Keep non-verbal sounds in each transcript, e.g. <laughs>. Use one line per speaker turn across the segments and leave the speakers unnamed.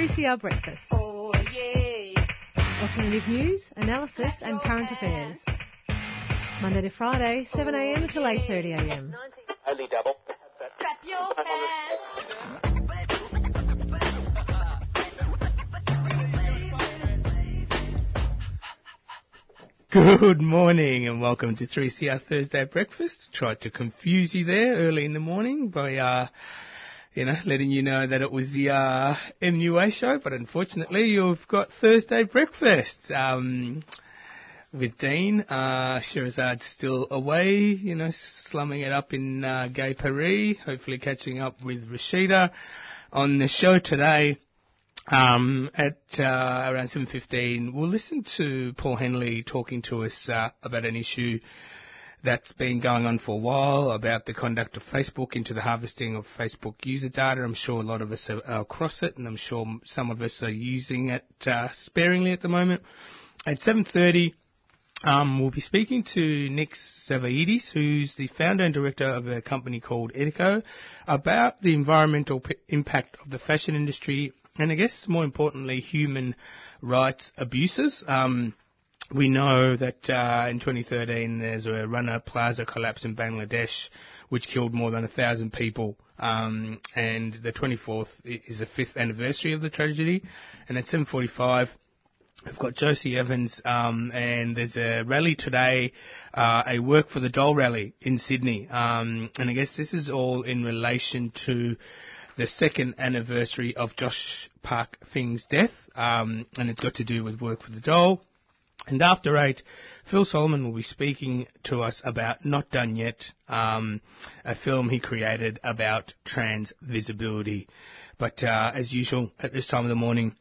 3CR Breakfast.
Oh yeah.
Alternative news, analysis and current affairs. Monday to Friday, 7am till 8.30am.
Only double.
Clap your hands.
Good morning and welcome to 3CR Thursday Breakfast. Tried to confuse you there early in the morning by, uh, you know, letting you know that it was the uh, MUA show, but unfortunately you've got Thursday Breakfast. Um, with Dean, uh, Shirazad's still away, you know, slumming it up in uh, Gay Paris, hopefully catching up with Rashida. On the show today, um, at uh, around 7.15, we'll listen to Paul Henley talking to us uh, about an issue that's been going on for a while about the conduct of Facebook into the harvesting of Facebook user data. I'm sure a lot of us are, are across it, and I'm sure some of us are using it uh, sparingly at the moment. At 7.30, um, we'll be speaking to Nick Savaidis, who's the founder and director of a company called Etiko, about the environmental p- impact of the fashion industry and I guess more importantly, human rights abuses. Um, we know that uh, in 2013 there's a Rana Plaza collapse in Bangladesh, which killed more than a thousand people. Um, and the 24th is the fifth anniversary of the tragedy. And at 7:45. We've got Josie Evans, um, and there's a rally today, uh, a Work for the Dole rally in Sydney. Um, and I guess this is all in relation to the second anniversary of Josh Park Fing's death, um, and it's got to do with Work for the Dole. And after eight, Phil Solomon will be speaking to us about Not Done Yet, um, a film he created about trans visibility. But uh, as usual, at this time of the morning,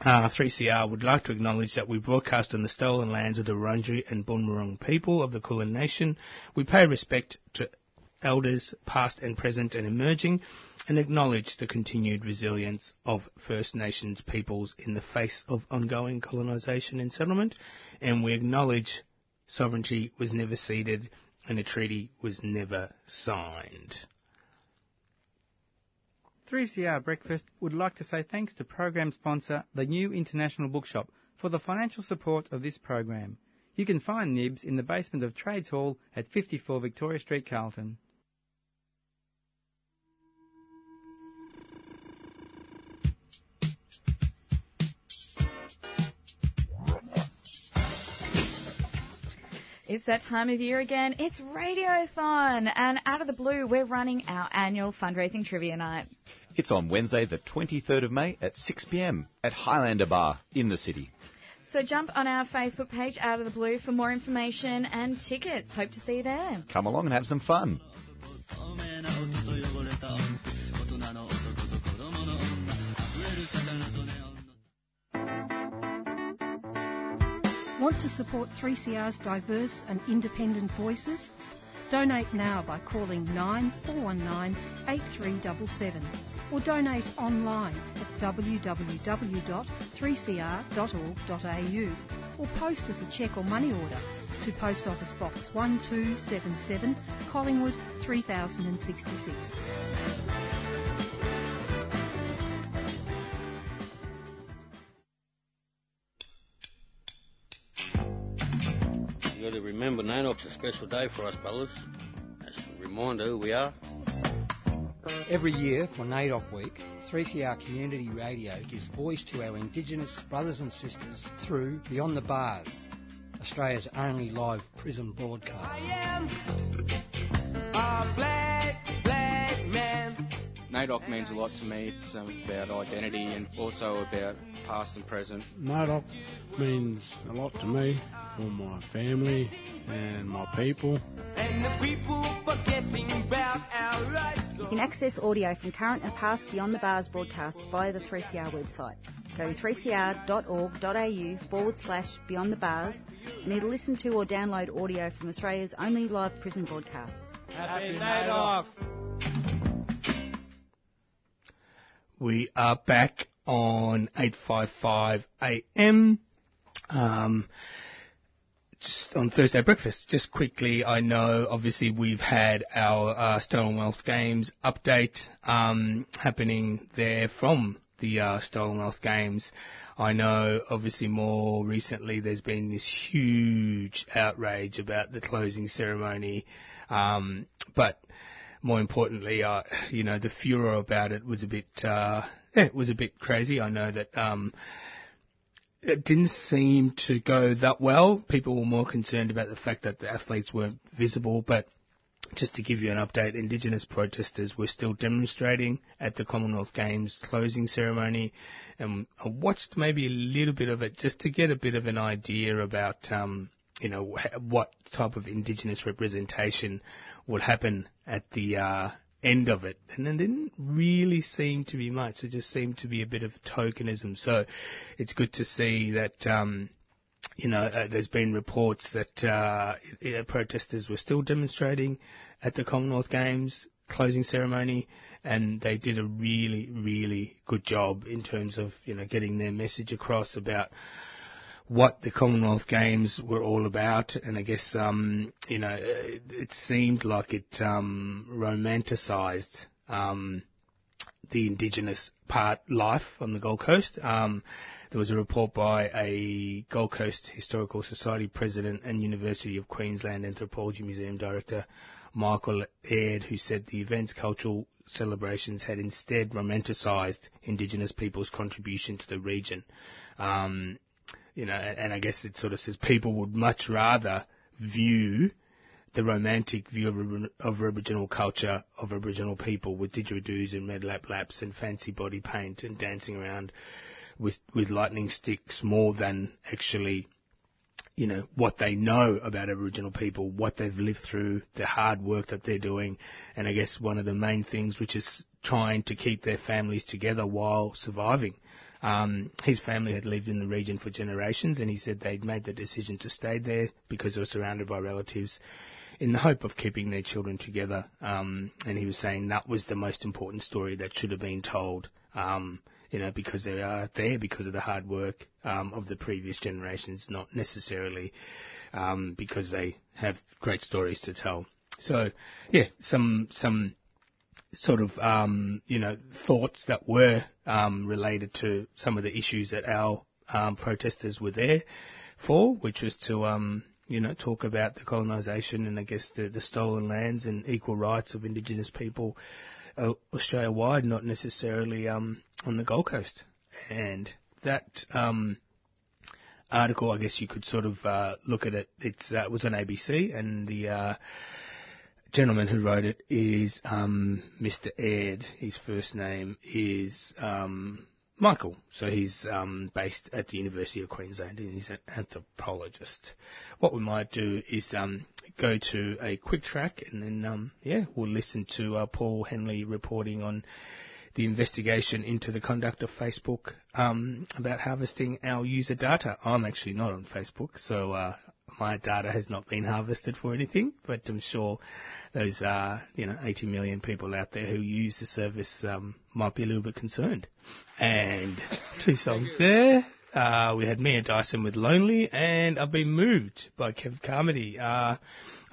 uh, 3CR would like to acknowledge that we broadcast on the stolen lands of the Wurundjeri and Bunurong people of the Kulin Nation. We pay respect to elders past and present and emerging and acknowledge the continued resilience of First Nations peoples in the face of ongoing colonisation and settlement. And we acknowledge sovereignty was never ceded and a treaty was never signed.
3CR Breakfast would like to say thanks to program sponsor the New International Bookshop for the financial support of this program. You can find Nibs in the basement of Trades Hall at 54 Victoria Street, Carlton.
It's that time of year again. It's Radiothon, and out of the blue, we're running our annual fundraising trivia night.
It's on Wednesday, the 23rd of May at 6 pm at Highlander Bar in the city.
So jump on our Facebook page, Out of the Blue, for more information and tickets. Hope to see you there.
Come along and have some fun.
Want to support 3CR's diverse and independent voices? Donate now by calling 9419 8377 or donate online at www.3cr.org.au or post as a cheque or money order to Post Office Box 1277 Collingwood 3066.
Remember, NAIDOC's a special day for us, fellas. That's a reminder who we are.
Every year for NAIDOC Week, 3CR Community Radio gives voice to our Indigenous brothers and sisters through Beyond the Bars, Australia's only live prison broadcast.
NAIDOC means a lot to me. It's um, about identity and also about past and present.
NAIDOC means a lot to me for my family and my people.
You can access audio from current and past Beyond the Bars broadcasts via the 3CR website. Go to 3cr.org.au forward slash Beyond the Bars and either listen to or download audio from Australia's only live prison broadcast.
Happy NAIDOC!
We are back on 855 AM. Um, just on Thursday breakfast. Just quickly, I know obviously we've had our uh, Stolen Wealth Games update um, happening there from the uh, Stolen Wealth Games. I know, obviously, more recently there's been this huge outrage about the closing ceremony, um, but more importantly, uh, you know, the furor about it was a bit, uh, yeah, it was a bit crazy. I know that. Um, it didn't seem to go that well. People were more concerned about the fact that the athletes weren't visible, but just to give you an update, Indigenous protesters were still demonstrating at the Commonwealth Games closing ceremony, and I watched maybe a little bit of it just to get a bit of an idea about, um, you know, what type of Indigenous representation would happen at the uh, end of it. And there didn't really seem to be much. It just seemed to be a bit of tokenism. So it's good to see that. Um, you know, uh, there's been reports that uh, protesters were still demonstrating at the Commonwealth Games closing ceremony, and they did a really, really good job in terms of you know getting their message across about what the Commonwealth Games were all about, and I guess um, you know it, it, seemed like it um, romanticised um, the Indigenous part life on the Gold Coast. Um, there was a report by a Gold Coast Historical Society president and University of Queensland Anthropology Museum director, Michael Aird, who said the event's cultural celebrations had instead romanticised Indigenous people's contribution to the region. Um, you know, and I guess it sort of says people would much rather view the romantic view of, of Aboriginal culture, of Aboriginal people with didgeridoos and red lap laps and fancy body paint and dancing around with, with lightning sticks more than actually, you know, what they know about Aboriginal people, what they've lived through, the hard work that they're doing, and I guess one of the main things which is trying to keep their families together while surviving. Um, his family had lived in the region for generations, and he said they'd made the decision to stay there because they were surrounded by relatives in the hope of keeping their children together. Um, and he was saying that was the most important story that should have been told, um, you know, because they are there because of the hard work um, of the previous generations, not necessarily um, because they have great stories to tell. So, yeah, some some sort of um, you know thoughts that were um, related to some of the issues that our um, protesters were there for, which was to um, you know talk about the colonisation and I guess the, the stolen lands and equal rights of Indigenous people uh, Australia wide, not necessarily um, on the Gold Coast. And that um, article, I guess you could sort of uh, look at it. It's, uh, it was on ABC, and the uh, gentleman who wrote it is um, Mr. Aird. His first name is um, Michael. So he's um, based at the University of Queensland and he's an anthropologist. What we might do is um, go to a quick track and then, um, yeah, we'll listen to uh, Paul Henley reporting on the investigation into the conduct of Facebook um, about harvesting our user data. I'm actually not on Facebook, so uh, my data has not been harvested for anything, but I'm sure those uh, you know 80 million people out there who use the service um, might be a little bit concerned. And two songs there. Uh, we had Mia Dyson with Lonely, and I've been moved by Kev Carmody. Uh,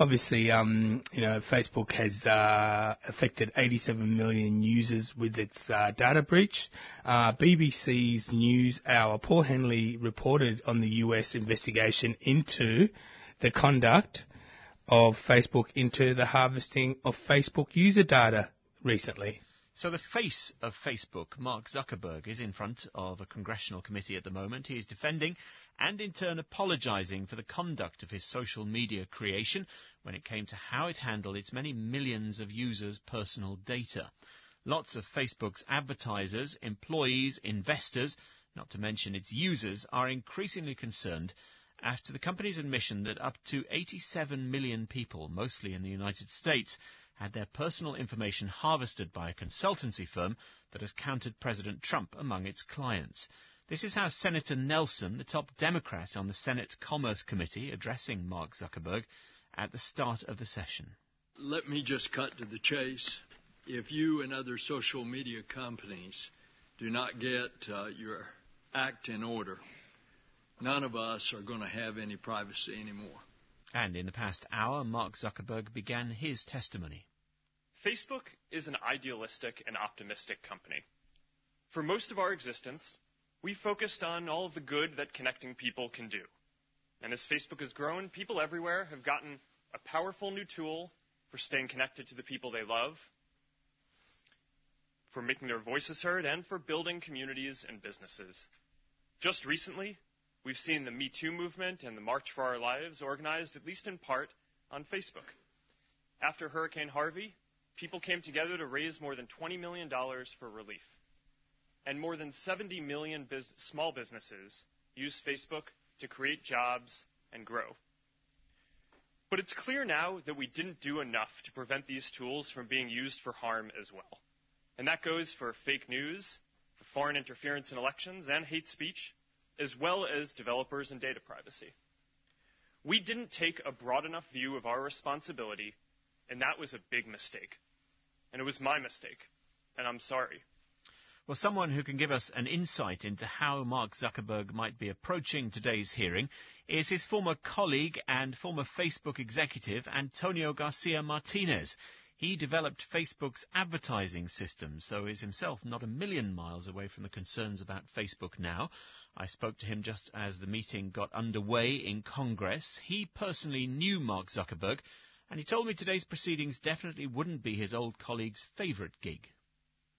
obviously, um, you know, Facebook has uh, affected 87 million users with its uh, data breach. Uh, BBC's NewsHour, Paul Henley reported on the US investigation into the conduct of Facebook into the harvesting of Facebook user data recently.
So the face of Facebook, Mark Zuckerberg, is in front of a congressional committee at the moment. He is defending and in turn apologising for the conduct of his social media creation when it came to how it handled its many millions of users' personal data. Lots of Facebook's advertisers, employees, investors, not to mention its users, are increasingly concerned after the company's admission that up to 87 million people, mostly in the United States, had their personal information harvested by a consultancy firm that has counted President Trump among its clients. This is how Senator Nelson, the top Democrat on the Senate Commerce Committee, addressing Mark Zuckerberg at the start of the session.
Let me just cut to the chase. If you and other social media companies do not get uh, your act in order, none of us are going to have any privacy anymore.
And in the past hour, Mark Zuckerberg began his testimony.
Facebook is an idealistic and optimistic company. For most of our existence, we focused on all of the good that connecting people can do. And as Facebook has grown, people everywhere have gotten a powerful new tool for staying connected to the people they love, for making their voices heard, and for building communities and businesses. Just recently, we've seen the Me Too movement and the March for Our Lives organized, at least in part, on Facebook. After Hurricane Harvey, people came together to raise more than $20 million for relief. And more than 70 million small businesses use Facebook to create jobs and grow. But it's clear now that we didn't do enough to prevent these tools from being used for harm as well. And that goes for fake news, for foreign interference in elections, and hate speech, as well as developers and data privacy. We didn't take a broad enough view of our responsibility, and that was a big mistake. And it was my mistake, and I'm sorry.
Well, someone who can give us an insight into how Mark Zuckerberg might be approaching today's hearing is his former colleague and former Facebook executive, Antonio Garcia Martinez. He developed Facebook's advertising system, so is himself not a million miles away from the concerns about Facebook now. I spoke to him just as the meeting got underway in Congress. He personally knew Mark Zuckerberg, and he told me today's proceedings definitely wouldn't be his old colleague's favourite gig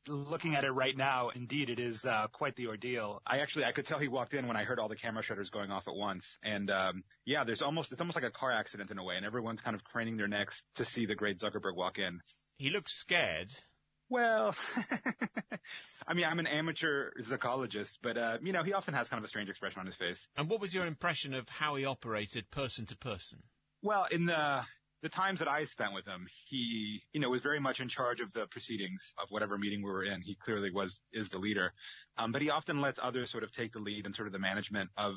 looking at it right now, indeed, it is uh, quite the ordeal. I actually, I could tell he walked in when I heard all the camera shutters going off at once, and um, yeah, there's almost, it's almost like a car accident in a way, and everyone's kind of craning their necks to see the great Zuckerberg walk in.
He looks scared.
Well, <laughs> I mean, I'm an amateur psychologist, but uh, you know, he often has kind of a strange expression on his face.
And what was your impression of how he operated person to person?
Well, in the the times that I spent with him, he, you know, was very much in charge of the proceedings of whatever meeting we were in. He clearly was, is the leader. Um, but he often lets others sort of take the lead in sort of the management of,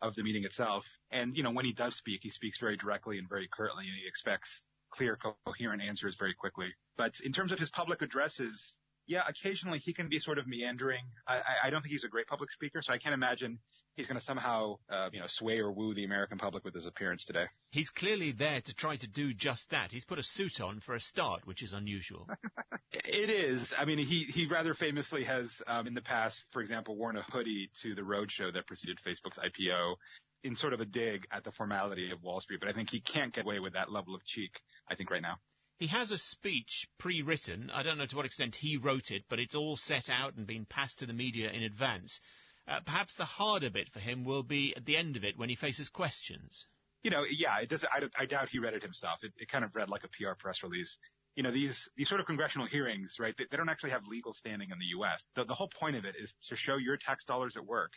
of the meeting itself. And, you know, when he does speak, he speaks very directly and very curtly and he expects clear, coherent answers very quickly. But in terms of his public addresses, yeah, occasionally he can be sort of meandering. I, I don't think he's a great public speaker, so I can't imagine he's going to somehow, uh, you know, sway or woo the American public with his appearance today.
He's clearly there to try to do just that. He's put a suit on for a start, which is unusual. <laughs>
it is. I mean, he he rather famously has um, in the past, for example, worn a hoodie to the roadshow that preceded Facebook's IPO. In sort of a dig at the formality of Wall Street, but I think he can't get away with that level of cheek, I think, right now.
He has a speech pre-written. I don't know to what extent he wrote it, but it's all set out and been passed to the media in advance. Uh, perhaps the harder bit for him will be at the end of it when he faces questions.
You know, yeah, it does. I, I doubt he read it himself. It, it kind of read like a PR press release. You know, these these sort of congressional hearings, right? They, they don't actually have legal standing in the U.S. The, the whole point of it is to show your tax dollars at work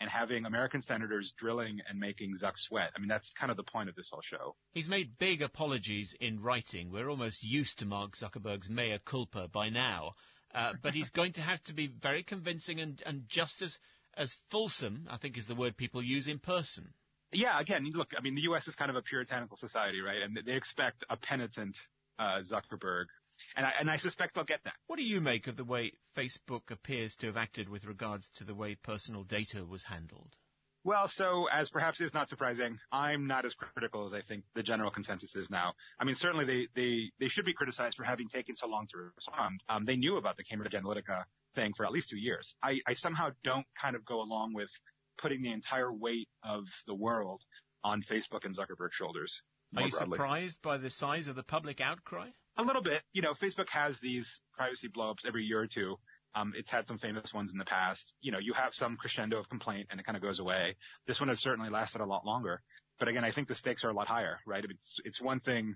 and having American senators drilling and making Zuck sweat. I mean, that's kind of the point of this whole show.
He's made big apologies in writing. We're almost used to Mark Zuckerberg's mea culpa by now. Uh, but he's <laughs> going to have to be very convincing and, and just as as fulsome, I think is the word people use in person.
Yeah, again, look, I mean, the U.S. is kind of a puritanical society, right? And they expect a penitent uh, Zuckerberg. And I, and I suspect they'll get that.
What do you make of the way Facebook appears to have acted with regards to the way personal data was handled?
Well, so as perhaps is not surprising, I'm not as critical as I think the general consensus is now. I mean, certainly they, they, they should be criticized for having taken so long to respond. Um, they knew about the Cambridge Analytica thing for at least two years. I, I somehow don't kind of go along with putting the entire weight of the world on Facebook and Zuckerberg's shoulders.
Are you
broadly.
surprised by the size of the public outcry?
A little bit. You know, Facebook has these privacy blowups every year or two. Um, it's had some famous ones in the past. You know, you have some crescendo of complaint and it kind of goes away. This one has certainly lasted a lot longer. But again, I think the stakes are a lot higher, right? It's, it's one thing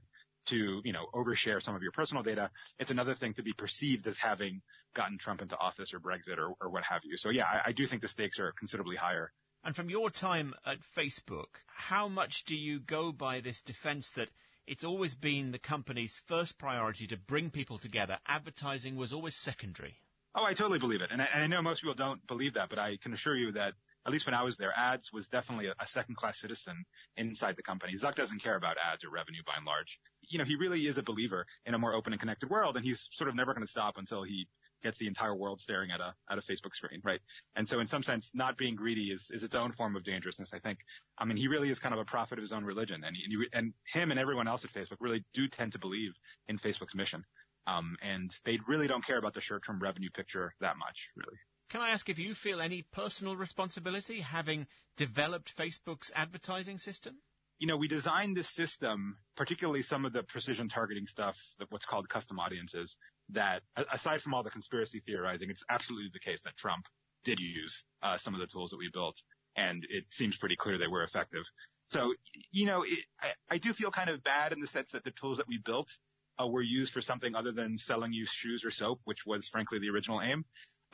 to, you know, overshare some of your personal data. It's another thing to be perceived as having gotten Trump into office or Brexit or, or what have you. So yeah, I, I do think the stakes are considerably higher.
And from your time at Facebook, how much do you go by this defense that it's always been the company's first priority to bring people together? Advertising was always secondary.
Oh, I totally believe it. And I, and I know most people don't believe that, but I can assure you that at least when I was there, ads was definitely a, a second-class citizen inside the company. Zuck doesn't care about ads or revenue by and large. You know, he really is a believer in a more open and connected world, and he's sort of never going to stop until he gets the entire world staring at a at a Facebook screen, right? And so, in some sense, not being greedy is is its own form of dangerousness. I think. I mean, he really is kind of a prophet of his own religion, and he, and him and everyone else at Facebook really do tend to believe in Facebook's mission. Um, and they really don't care about the short-term revenue picture that much, really.
Can I ask if you feel any personal responsibility having developed Facebook's advertising system?
you know, we designed this system, particularly some of the precision targeting stuff, what's called custom audiences, that aside from all the conspiracy theorizing, it's absolutely the case that Trump did use uh, some of the tools that we built, and it seems pretty clear they were effective. So, you know, it, I, I, do feel kind of bad in the sense that the tools that we built uh, were used for something other than selling you shoes or soap, which was frankly the original aim.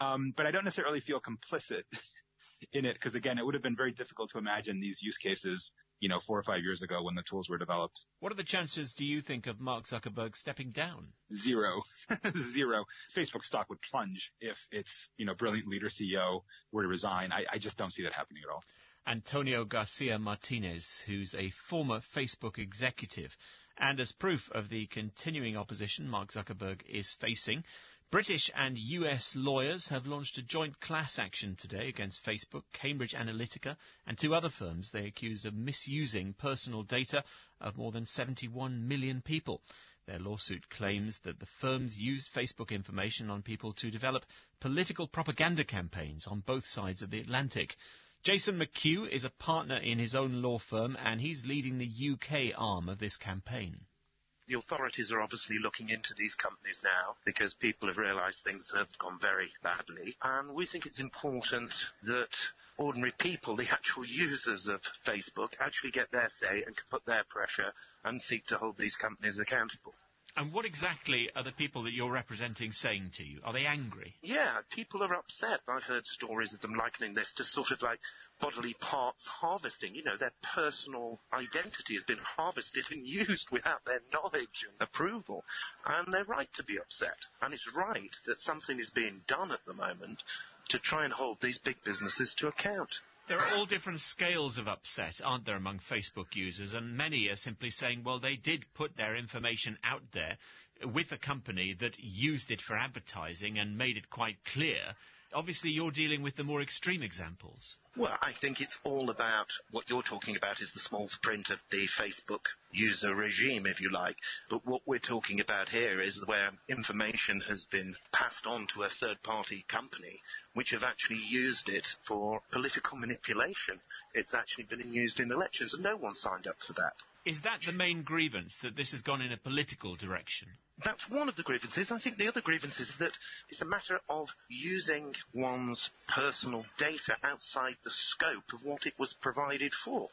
Um, but I don't necessarily feel complicit <laughs> in it because again, it would have been very difficult to imagine these use cases, you know, four or five years ago when the tools were developed.
What are the chances, do you think, of Mark Zuckerberg stepping down?
Zero. <laughs> Zero. Facebook stock would plunge if its, you know, brilliant leader CEO were to resign. I, I just don't see that happening at all.
Antonio Garcia Martinez, who's a former Facebook executive. And as proof of the continuing opposition Mark Zuckerberg is facing, British and US lawyers have launched a joint class action today against Facebook, Cambridge Analytica, and two other firms they accused of misusing personal data of more than 71 million people. Their lawsuit claims that the firms used Facebook information on people to develop political propaganda campaigns on both sides of the Atlantic. Jason McHugh is a partner in his own law firm and he's leading the UK arm of this campaign
the authorities are obviously looking into these companies now because people have realised things have gone very badly. And we think it's important that ordinary people, the actual users of Facebook, actually get their say and can put their pressure and seek to hold these companies accountable.
And what exactly are the people that you're representing saying to you? Are they angry?
Yeah, people are upset. I've heard stories of them likening this to sort of like bodily parts harvesting. You know, their personal identity has been harvested and <laughs> used without their knowledge and approval. And they're right to be upset. And it's right that something is being done at the moment to try and hold these big businesses to account.
There are all different scales of upset, aren't there, among Facebook users? And many are simply saying, well, they did put their information out there with a company that used it for advertising and made it quite clear. Obviously, you're dealing with the more extreme examples.
Well, I think it's all about what you're talking about is the small print of the Facebook user regime, if you like. But what we're talking about here is where information has been passed on to a third party company which have actually used it for political manipulation. It's actually been used in elections and no one signed up for that.
Is that the main grievance, that this has gone in a political direction?
That's one of the grievances. I think the other grievance is that it's a matter of using one's personal data outside the scope of what it was provided for.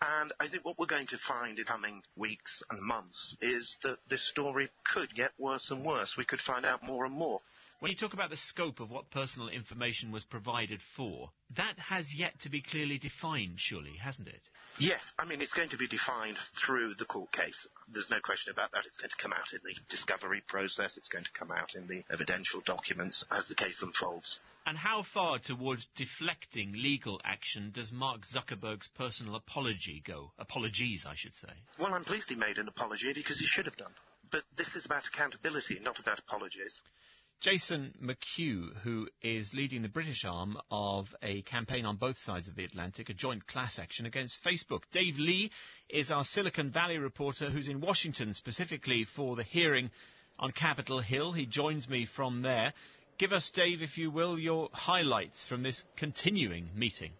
And I think what we're going to find in coming weeks and months is that this story could get worse and worse. We could find out more and more.
When you talk about the scope of what personal information was provided for, that has yet to be clearly defined, surely, hasn't it?
Yes, I mean, it's going to be defined through the court case. There's no question about that. It's going to come out in the discovery process. It's going to come out in the evidential documents as the case unfolds.
And how far towards deflecting legal action does Mark Zuckerberg's personal apology go? Apologies, I should say.
Well, I'm pleased he made an apology because he should have done. But this is about accountability, not about apologies.
Jason McHugh, who is leading the British arm of a campaign on both sides of the Atlantic, a joint class action against Facebook. Dave Lee is our Silicon Valley reporter who's in Washington specifically for the hearing on Capitol Hill. He joins me from there. Give us, Dave, if you will, your highlights from this continuing meeting.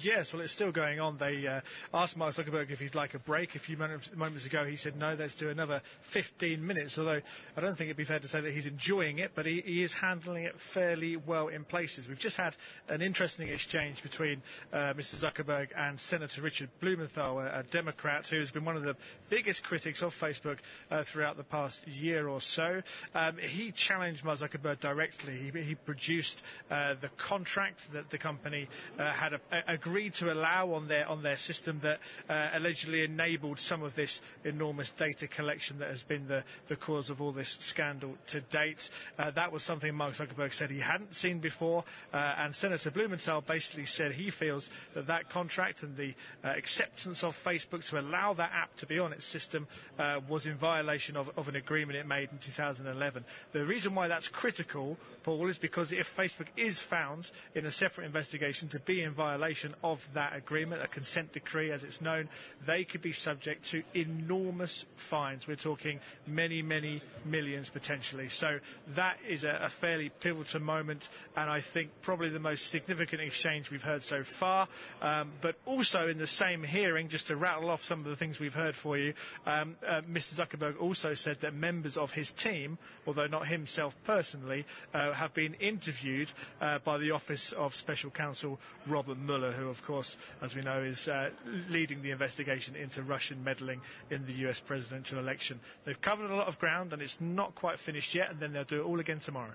Yes, well, it's still going on. They uh, asked Mark Zuckerberg if he'd like a break a few moments, ago. He said no, let's do another 15 minutes. Although I don't think it'd be fair to say that he's enjoying it, but he, he is handling it fairly well in places. We've just had an interesting exchange between uh, Mr. Zuckerberg and Senator Richard Blumenthal, a, a, Democrat who has been one of the biggest critics of Facebook uh, throughout the past year or so. Um, he challenged Mark Zuckerberg directly. He, he produced uh, the contract that the company uh, had a, a agreed to allow on their on their system that uh, allegedly enabled some of this enormous data collection that has been the, the cause of all this scandal to date. Uh, that was something Mark Zuckerberg said he hadn't seen before, uh, and Senator Blumenthal basically said he feels that that contract and the uh, acceptance of Facebook to allow that app to be on its system uh, was in violation of, of an agreement it made in 2011. The reason why that's critical, Paul, is because if Facebook is found in a separate investigation to be in violation of that agreement, a consent decree as it's known, they could be subject to enormous fines. We're talking many, many millions potentially. So that is a, a fairly pivotal moment, and I think probably the most significant exchange we've heard so far. Um, but also in the same hearing, just to rattle off some of the things we've heard for you, um, uh, Mr. Zuckerberg also said that members of his team, although not himself personally, uh, have been interviewed uh, by the Office of Special Counsel Robert Mueller, who, of course, as we know, is uh, leading the investigation into Russian meddling in the US presidential election. They've covered a lot of ground, and it's not quite finished yet, and then they'll do it all again tomorrow.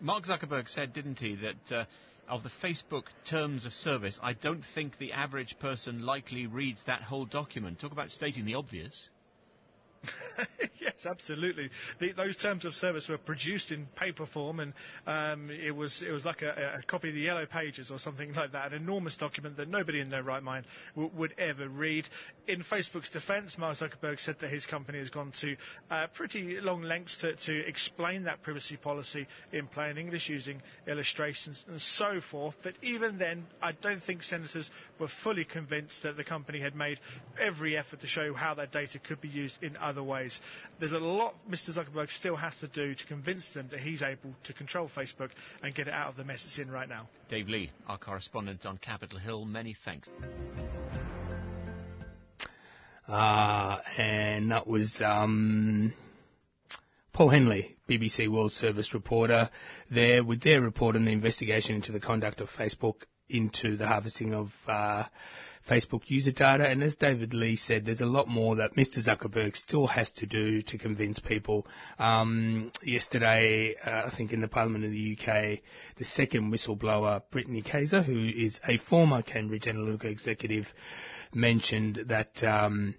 Mark Zuckerberg said, didn't he, that uh, of the Facebook terms of service, I don't think the average person likely reads that whole document. Talk about stating the obvious. <laughs>
yes, absolutely. The, those terms of service were produced in paper form, and um, it was it was like a, a, copy of the Yellow Pages or something like that, an enormous document that nobody in their right mind w- would ever read. In Facebook's defence, Mark Zuckerberg said that his company has gone to uh, pretty long lengths to, to explain that privacy policy in plain English using illustrations and so forth. But even then, I don't think senators were fully convinced that the company had made every effort to show how that data could be used in other ways. There's a lot Mr. Zuckerberg still has to do to convince them that he's able to control Facebook and get it out of the mess it's in right now.
Dave Lee, our correspondent on Capitol Hill, many thanks.
Uh, and that was um, Paul Henley, BBC World Service reporter, there with their report on the investigation into the conduct of Facebook into the harvesting of uh, Facebook user data. And as David Lee said, there's a lot more that Mr. Zuckerberg still has to do to convince people. Um, yesterday, uh, I think in the Parliament of the UK, the second whistleblower, Brittany Kaiser, who is a former Cambridge Analytica executive, mentioned that. Um,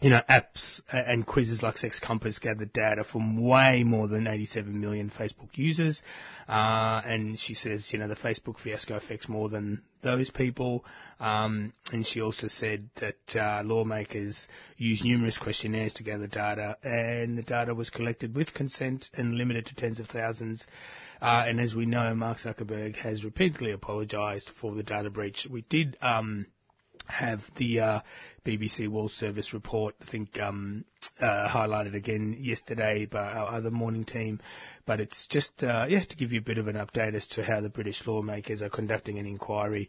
you know, apps and quizzes like Sex Compass gathered data from way more than 87 million Facebook users. Uh, and she says, you know, the Facebook fiasco affects more than those people. Um, and she also said that uh, lawmakers used numerous questionnaires to gather data, and the data was collected with consent and limited to tens of thousands. Uh, and as we know, Mark Zuckerberg has repeatedly apologised for the data breach. We did. Um, have the uh, BBC World Service report, I think, um, uh, highlighted again yesterday by our other morning team. But it's just, uh, yeah, to give you a bit of an update as to how the British lawmakers are conducting an inquiry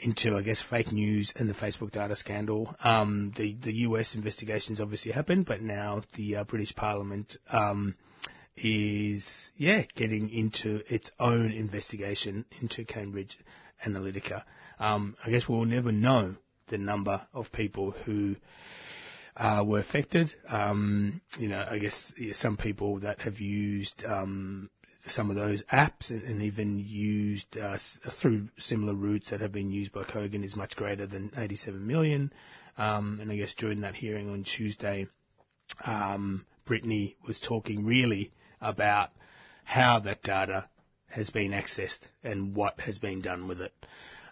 into, I guess, fake news and the Facebook data scandal. Um, the, the US investigations obviously happened, but now the uh, British Parliament um, is, yeah, getting into its own investigation into Cambridge Analytica. Um, I guess we'll never know the number of people who uh, were affected. Um, you know, I guess some people that have used um, some of those apps and, and even used uh, through similar routes that have been used by Kogan is much greater than 87 million. Um, and I guess during that hearing on Tuesday, um, Brittany was talking really about how that data has been accessed and what has been done with it.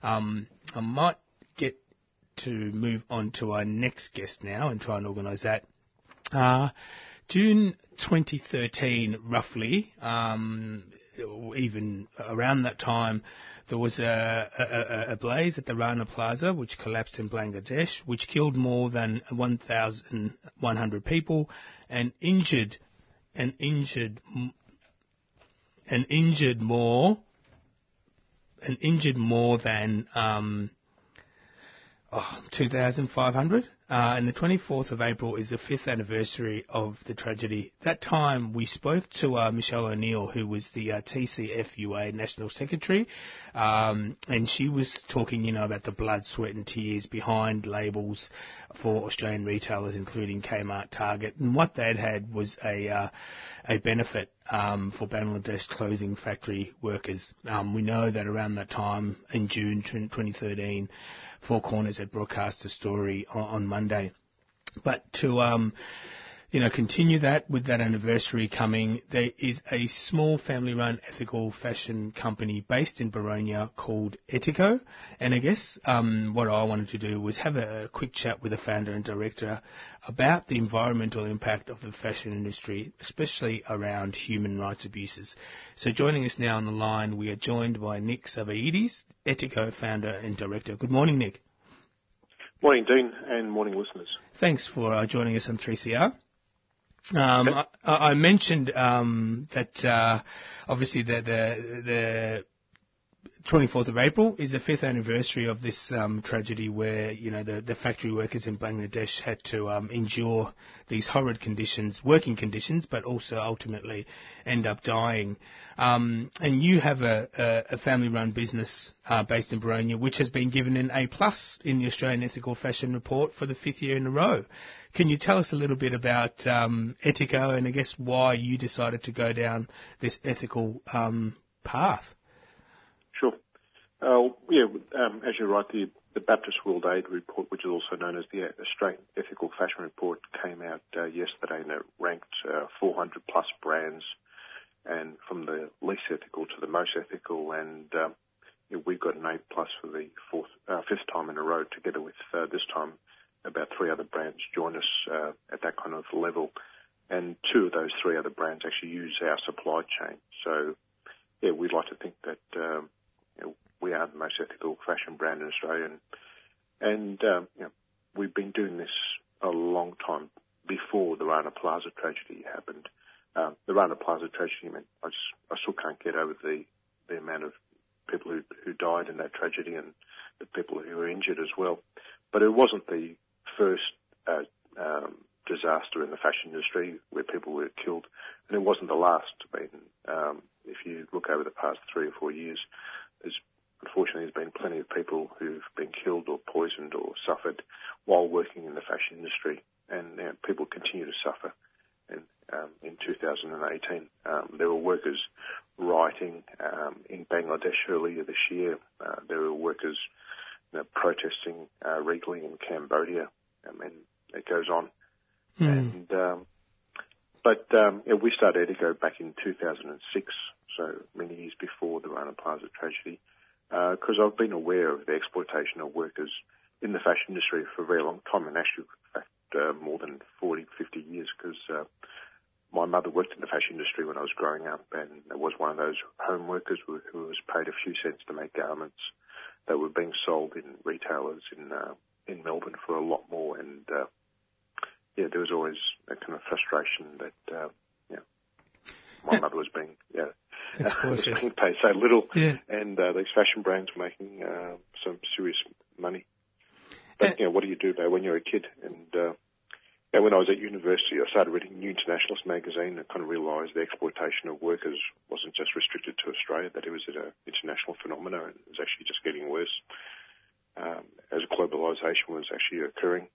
Um, I might get to move on to our next guest now and try and organise that. Uh, June 2013, roughly, um, even around that time, there was a, a, a, blaze at the Rana Plaza, which collapsed in Bangladesh, which killed more than 1,100 people and injured and injured and injured more and injured more than um, oh, 2,500. Uh, and the 24th of April is the fifth anniversary of the tragedy. That time we spoke to uh, Michelle O'Neill, who was the uh, TCFUA National Secretary, um, and she was talking, you know, about the blood, sweat, and tears behind labels for Australian retailers, including Kmart, Target, and what they'd had was a uh, a benefit um, for Bangladesh clothing factory workers. Um, we know that around that time in June 2013. Four Corners had broadcast a story on, on Monday. But to um, you know, continue that with that anniversary coming. There is a small family-run ethical fashion company based in Boronia called Etiko, and I guess um, what I wanted to do was have a quick chat with the founder and director about the environmental impact of the fashion industry, especially around human rights abuses. So joining us now on the line, we are joined by Nick Savaidis, Etiko founder and director. Good morning, Nick.
Morning, Dean, and morning, listeners.
Thanks for uh, joining us on 3CR. Um, I, I, mentioned um, that uh, obviously the, the, the 24th of April is the fifth anniversary of this um, tragedy where, you know, the, the factory workers in Bangladesh had to um, endure these horrid conditions, working conditions, but also ultimately end up dying. Um, and you have a, a, a family-run business uh, based in Boronia, which has been given an A plus in the Australian Ethical Fashion Report for the fifth year in a row. Can you tell us a little bit about um, Etiko and I guess why you decided to go down this ethical um, path?
Sure. Uh, yeah, um, as you're right, the, the Baptist World Aid report, which is also known as the Australian Ethical Fashion Report, came out uh, yesterday and it ranked uh, 400 plus brands, and from the least ethical to the most ethical. And um, we've got an A plus for the fourth, uh, fifth time in a row, together with uh, this time about three other brands join us uh, at that kind of level. And two of those three other brands actually use our supply chain. So, yeah, we'd like to think that um, you know, we are the most ethical fashion brand in Australia. And, and um, you know, we've been doing this a long time before the Rana Plaza tragedy happened. Uh, the Rana Plaza tragedy, I, mean, I, just, I still can't get over the, the amount of people who, who died in that tragedy and the people who were injured as well. But it wasn't the first uh, um, disaster in the fashion industry where people were killed, and it wasn't the last. I mean, um, if you look over the past three or four years, there's unfortunately there's been plenty of people who've been killed or poisoned or suffered while working in the fashion industry, and know, people continue to suffer. And um, in 2018, um, there were workers rioting um, in Bangladesh earlier this year. Uh, there were workers protesting uh, in Cambodia. I mean, it goes on.
Mm.
And um, but um, yeah, we started Etiko back in 2006, so many years before the Rana Plaza tragedy, because uh, I've been aware of the exploitation of workers in the fashion industry for a very long time, and actually, in fact, uh, more than 40, 50 years, because uh, my mother worked in the fashion industry when I was growing up, and was one of those home workers who, who was paid a few cents to make garments that were being sold in retailers in uh, in Melbourne for a lot more, and uh, yeah, there was always a kind of frustration that uh, yeah, my mother was being yeah <laughs> was being paid so little,
yeah.
and uh, these fashion brands were making uh, some serious money. But you know, what do you do though when you're a kid? And uh, yeah, when I was at university, I started reading New Internationalist magazine and kind of realised the exploitation of workers wasn't just restricted to Australia; that it was an international phenomenon, and it was actually just getting worse um, as globalisation was actually occurring.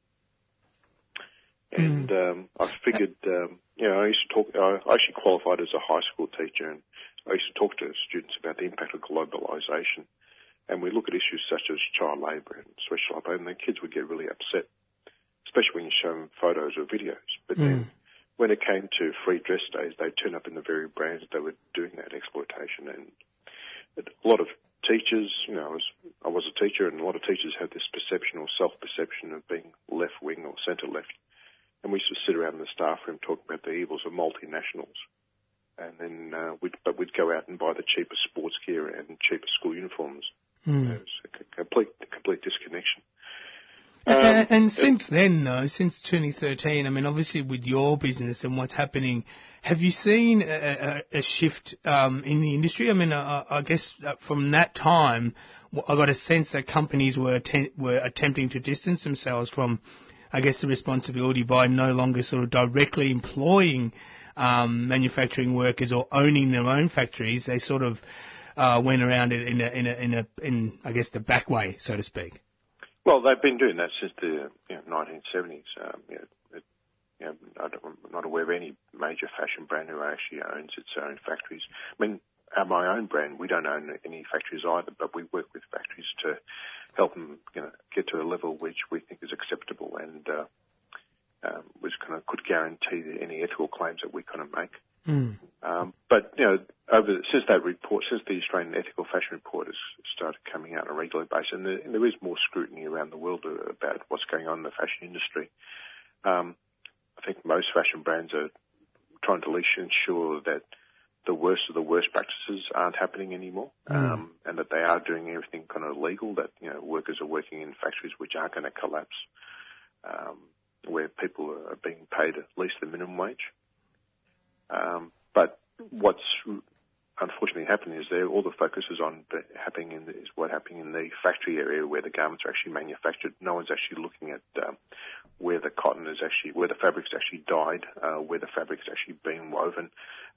And um, I figured, um, you know, I used to talk. I actually qualified as a high school teacher, and I used to talk to students about the impact of globalisation. And we look at issues such as child labour and sweatshop, and the kids would get really upset, especially when you show them photos or videos. But
mm.
then, when it came to free dress days, they'd turn up in the very brands that were doing that exploitation, and a lot of teachers, you know, I was, I was a teacher, and a lot of teachers have this perception or self-perception of being left wing or centre left. And we used to sit around in the staff room talking about the evils of multinationals. And then, uh, we'd, but we'd go out and buy the cheapest sports gear and cheapest school uniforms.
Mm.
It was a complete, complete disconnection.
Um, and, and since then, though, since 2013, I mean, obviously with your business and what's happening, have you seen a, a, a shift um, in the industry? I mean, I, I guess from that time, I got a sense that companies were atten- were attempting to distance themselves from, I guess, the responsibility by no longer sort of directly employing um, manufacturing workers or owning their own factories. They sort of uh, went around it in a, in a, in a, in I guess the back way, so to speak.
Well, they've been doing that since the you know, 1970s. Um, you know, it, you know, I'm not aware of any major fashion brand who actually owns its own factories. I mean, at my own brand, we don't own any factories either, but we work with factories to help them you know, get to a level which we think is acceptable. And uh, um, was kind of could guarantee any ethical claims that we kind of make.
Mm.
Um, but you know, since that report, since the Australian Ethical Fashion Report has started coming out on a regular basis, and there, and there is more scrutiny around the world about what's going on in the fashion industry. Um, I think most fashion brands are trying to at least ensure that the worst of the worst practices aren't happening anymore,
Mm.
um, and that they are doing everything kind of legal. That you know, workers are working in factories which aren't going to collapse, um, where people are being paid at least the minimum wage. Um, but what's unfortunately happening is there all the focus is on the, happening in the, is what happening in the factory area where the garments are actually manufactured. No one's actually looking at um, where the cotton is actually, where the fabric's actually dyed, uh, where the fabric's actually being woven,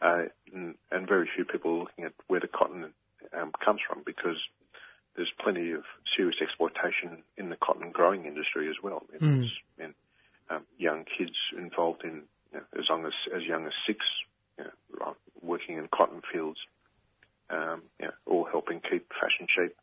uh, and, and very few people are looking at where the cotton um, comes from because there's plenty of serious exploitation in the cotton growing industry as well.
Mm.
And, um, young kids involved in you know, as young as as young as six, working in cotton fields, um, all helping keep fashion cheap.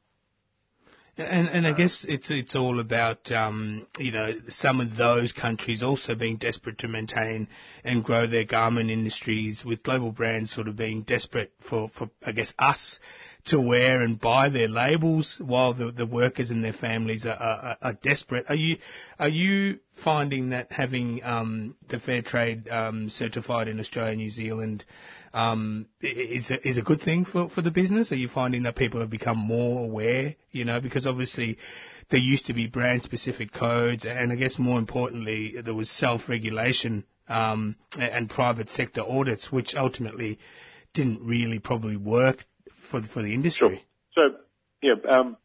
And, and I guess it's it's all about um, you know some of those countries also being desperate to maintain and grow their garment industries, with global brands sort of being desperate for, for I guess us to wear and buy their labels, while the, the workers and their families are, are, are desperate. Are you are you finding that having um, the fair trade um, certified in Australia, New Zealand, um, is a, is a good thing for, for the business? Are you finding that people have become more aware? You know, because obviously there used to be brand specific codes, and I guess more importantly, there was self regulation um, and, private sector audits, which ultimately didn't really probably work for the, for the industry.
So, yeah, um,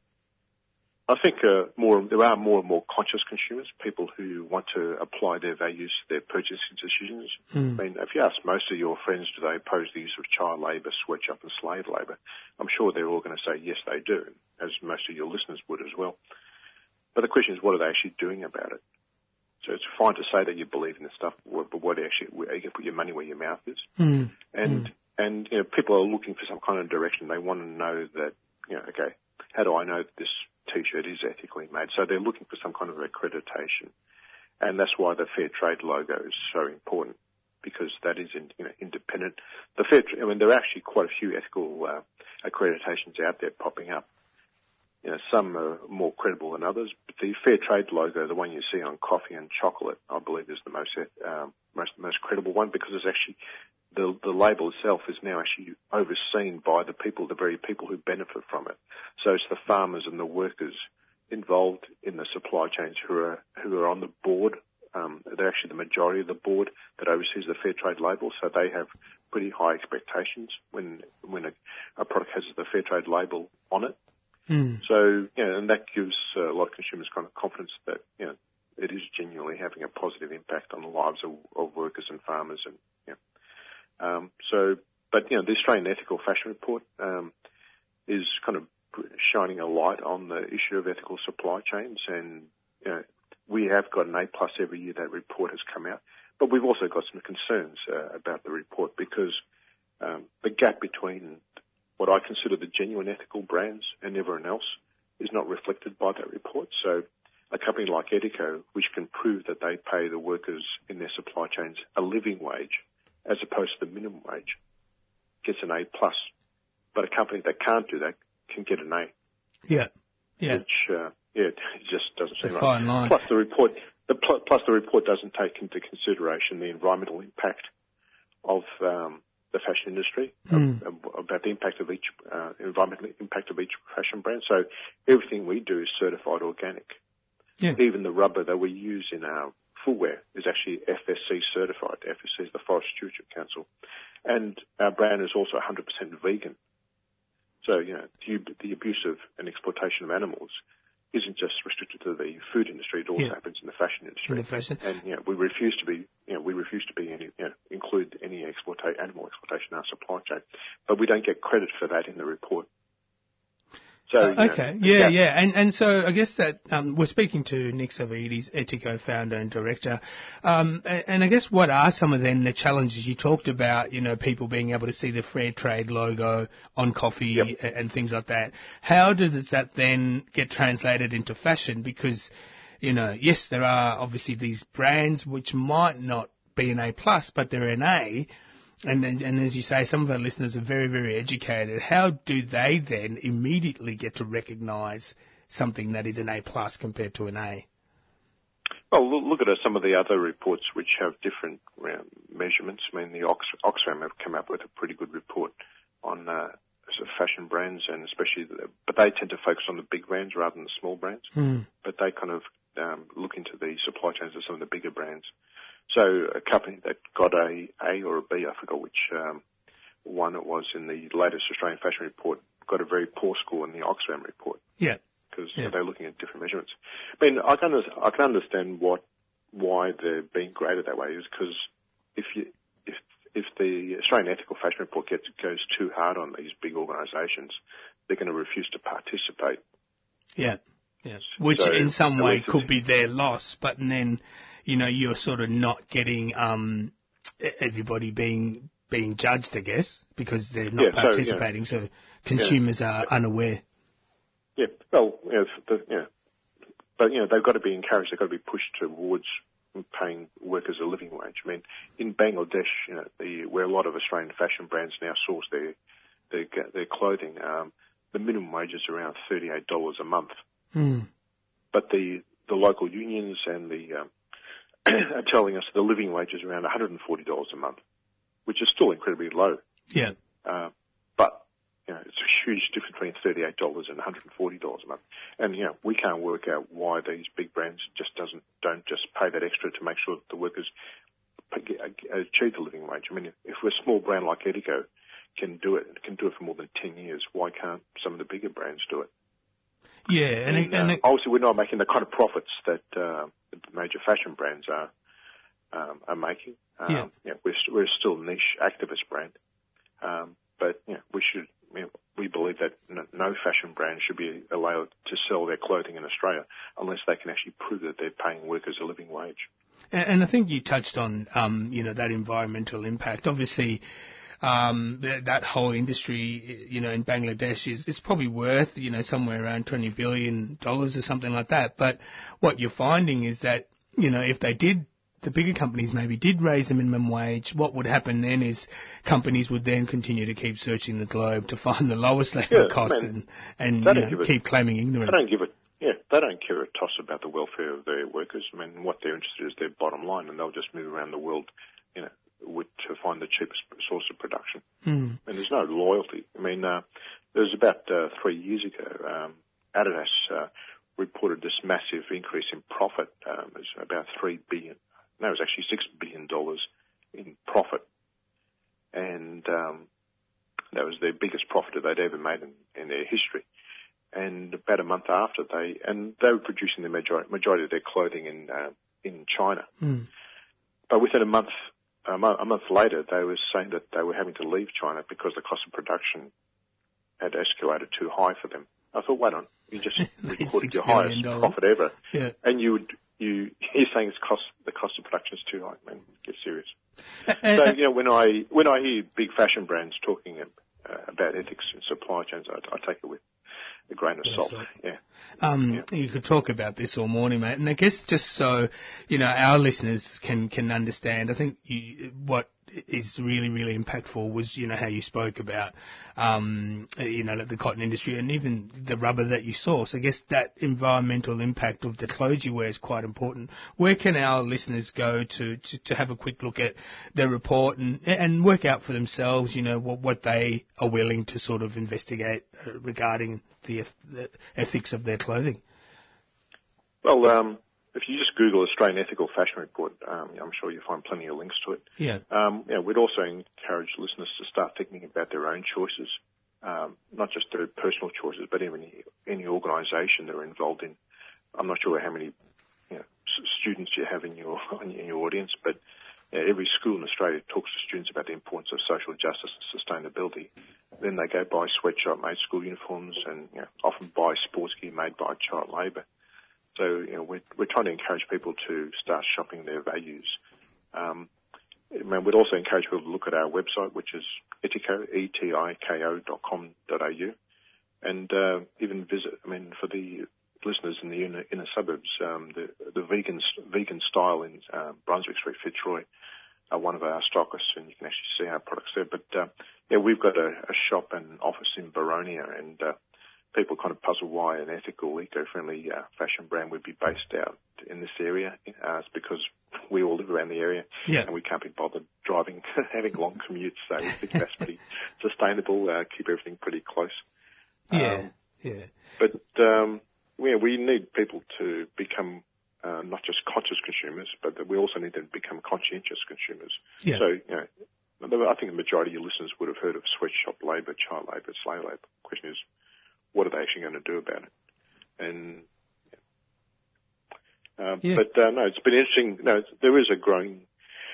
I think uh, more there are more and more conscious consumers, people who want to apply their values to their purchasing decisions.
Hmm.
I mean, if you ask most of your friends, do they oppose the use of child labour, sweatshop, and slave labour? I'm sure they're all going to say yes, they do, as most of your listeners would as well. But the question is, what are they actually doing about it? So it's fine to say that you believe in this stuff, but what actually, where you can put your money where your mouth is.
Hmm.
And and you know, people are looking for some kind of direction. They want to know that you know, okay, how do I know that this T-shirt is ethically made? So they're looking for some kind of accreditation, and that's why the fair trade logo is so important because that is in, you know, independent. The fair, I mean, there are actually quite a few ethical uh, accreditations out there popping up. You know, some are more credible than others, but the fair trade logo, the one you see on coffee and chocolate, I believe is the most um, most most credible one because it's actually the the label itself is now actually overseen by the people, the very people who benefit from it. So it's the farmers and the workers involved in the supply chains who are who are on the board. Um, they're actually the majority of the board that oversees the fair trade label, so they have pretty high expectations when when a, a product has the fair trade label on it.
Hmm.
So, you know, and that gives a lot of consumers kind of confidence that, you know, it is genuinely having a positive impact on the lives of, of workers and farmers and, you know. Um, so, but, you know, the Australian Ethical Fashion Report, um, is kind of shining a light on the issue of ethical supply chains and, you know, we have got an A plus every year that report has come out, but we've also got some concerns uh, about the report because um, the gap between what I consider the genuine ethical brands and everyone else is not reflected by that report. So a company like Etiko, which can prove that they pay the workers in their supply chains a living wage as opposed to the minimum wage, gets an A plus. But a company that can't do that can get an A,
Yeah. Yeah.
which uh, yeah, it just doesn't
It's
seem right.
fine line.
Plus the report, the pl- plus the report doesn't take into consideration the environmental impact of um, the fashion industry,
Mm.
ab- about the impact of each uh, environmental impact of each fashion brand. So everything we do is certified organic.
Yeah.
Even the rubber that we use in our footwear is actually FSC certified. FSC is the Forest Stewardship Council, and our brand is also 100% vegan. So you know the, the abuse of and exploitation of animals isn't just restricted to the food industry; it also
Yeah.
happens in the fashion industry.
In the fashion.
And you know, we refuse to be, you know, we refuse to be any, you know, include any exploita- animal exploitation in our supply chain, but we don't get credit for that in the report. So
Uh,
you know,
okay, yeah, yeah, and and so I guess that um, we're speaking to Nick Savaidis, Etiko founder and director, um, and, and I guess what are some of then the challenges you talked about? You know, people being able to see the fair trade logo on coffee a- and things like that. How does that then get translated into fashion? Because you know, yes, there are obviously these brands which might not be an A plus, but they're an A. And, and, and as you say, some of our listeners are very, very educated. How do they then immediately get to recognise something that is an A plus compared to an A?
Well, loo- look at some of the other reports which have different um, measurements. I mean, the Ox- Oxfam have come up with a pretty good report on uh, sort of fashion brands, and especially, the, but they tend to focus on the big brands rather than the small brands.
Hmm.
But they kind of um, look into the supply chains of some of the bigger brands. So a company that got a A or a B, I forgot which um, one it was in the latest Australian fashion report, got a very poor score in the Oxfam report
Yeah.
because
Yeah.
they're looking at different measurements. I mean, I can I can understand what why they're being graded that way is because if you if if the Australian Ethical Fashion Report gets goes too hard on these big organisations, they're going to refuse to participate.
Yeah. Yeah. Which
So,
in some way could be their loss, but then, you know, you're sort of not getting um, everybody being being judged, I guess, because they're not
Yeah, so, yeah.
participating. So, consumers are unaware.
Yeah, well, yeah, but you know they've got to be encouraged. They've got to be pushed towards paying workers a living wage. I mean, in Bangladesh, you know, the, where a lot of Australian fashion brands now source their their, their clothing, um, the minimum wage is around thirty eight dollars a month.
Hmm.
But the the local unions and the um, are telling us the living wage is around one hundred and forty dollars a month, which is still incredibly low.
Yeah.
Uh, but you know, it's a huge difference between thirty-eight dollars and one hundred and forty dollars a month. And you know, we can't work out why these big brands just doesn't don't just pay that extra to make sure that the workers achieve the living wage. I mean, if we're a small brand like Etiko can do it, can do it for more than ten years, why can't some of the bigger brands do it?
Yeah, and,
And,
and
uh, obviously, we're not making the kind of profits that uh, the major fashion brands are um, are making. Um,
Yeah.
know, we're, st- we're still a niche activist brand, um, but know, we should. You know, we believe that no, no fashion brand should be allowed to sell their clothing in Australia unless they can actually prove that they're paying workers a living wage.
And, and I think you touched on, um, you know, that environmental impact. Obviously, um, th- that whole industry, you know, in Bangladesh is, is probably worth, you know, somewhere around $20 billion or something like that. But what you're finding is that, you know, if they did, the bigger companies maybe did raise the minimum wage, what would happen then is companies would then continue to keep searching the globe to find the lowest labour
Yeah,
costs
man,
and, and you know,
give a-
keep claiming ignorance.
They don't give a yeah, they don't care a toss about the welfare of their workers. I mean, what they're interested in is their bottom line, and they'll just move around the world, you know, with, to find the cheapest source of production.
Hmm.
And there's no loyalty. I mean, uh, there was about uh, three years ago, um, Adidas uh, reported this massive increase in profit. Um, it was about three billion. No, it was actually six billion dollars in profit, and um, that was their biggest profit that they'd ever made in, in their history. And about a month after, they and they were producing the majority, majority of their clothing in uh, in China.
Hmm.
But within a month, a month, a month later, they were saying that they were having to leave China because the cost of production had escalated too high for them. I thought, wait on, you just <laughs> recorded your highest profit ever,
Yeah.
and you would you <laughs> you're saying it's cost the cost of production is too high. Man, get serious.
And-
so you know when I when I hear big fashion brands talking uh, about ethics and supply chains, I, I take it with a grain of salt. Yeah.
Um, You could talk about this all morning, mate. And I guess just so you know, our listeners can can understand. I think you, what is really really impactful was you know how you spoke about um, you know the cotton industry and even the rubber that you source. I guess that environmental impact of the clothes you wear is quite important. Where can our listeners go to to, to have a quick look at the report and and work out for themselves, you know, what what they are willing to sort of investigate uh, regarding the, the ethics of their clothing?
Well, um, if you just Google Australian Ethical Fashion Report, um, I'm sure you'll find plenty of links to it.
Yeah.
Um, you know, we'd also encourage listeners to start thinking about their own choices, um, not just their personal choices, but even any, any organisation they're involved in. I'm not sure how many you know, s- students you have in your <laughs> in your audience, but you know, every school in Australia talks to students about the importance of social justice and sustainability. Then they go buy sweatshop-made school uniforms and you know, often buy sports gear made by child labour. So you know, we're, we're trying to encourage people to start shopping their values. Um, mean, we'd also encourage people to look at our website, which is etiko, E-T-I-K-O dot com dot au, and uh, even visit. I mean, for the listeners in the inner, inner suburbs, um, the, the vegan vegan style in uh, Brunswick Street, Fitzroy, are one of our stockists, and you can actually see our products there. But uh, yeah, we've got a, a shop and office in Boronia, and uh, people kind of puzzle why an ethical, eco-friendly uh, fashion brand would be based out in this area. Uh, it's because we all live around the area,
Yeah.
and we can't be bothered driving, <laughs> having long commutes. So we think that's pretty <laughs> sustainable. Uh, keep everything pretty close.
Yeah,
Um,
yeah.
but um, yeah, we need people to become uh, not just conscious consumers, but that we also need them to become conscientious consumers.
Yeah.
So, you know, I think the majority of your listeners would have heard of sweatshop labour, child labour, slave labour. The question is, what are they actually going to do about it? And uh,
Yeah.
but uh, no, it's been interesting. No, there is a growing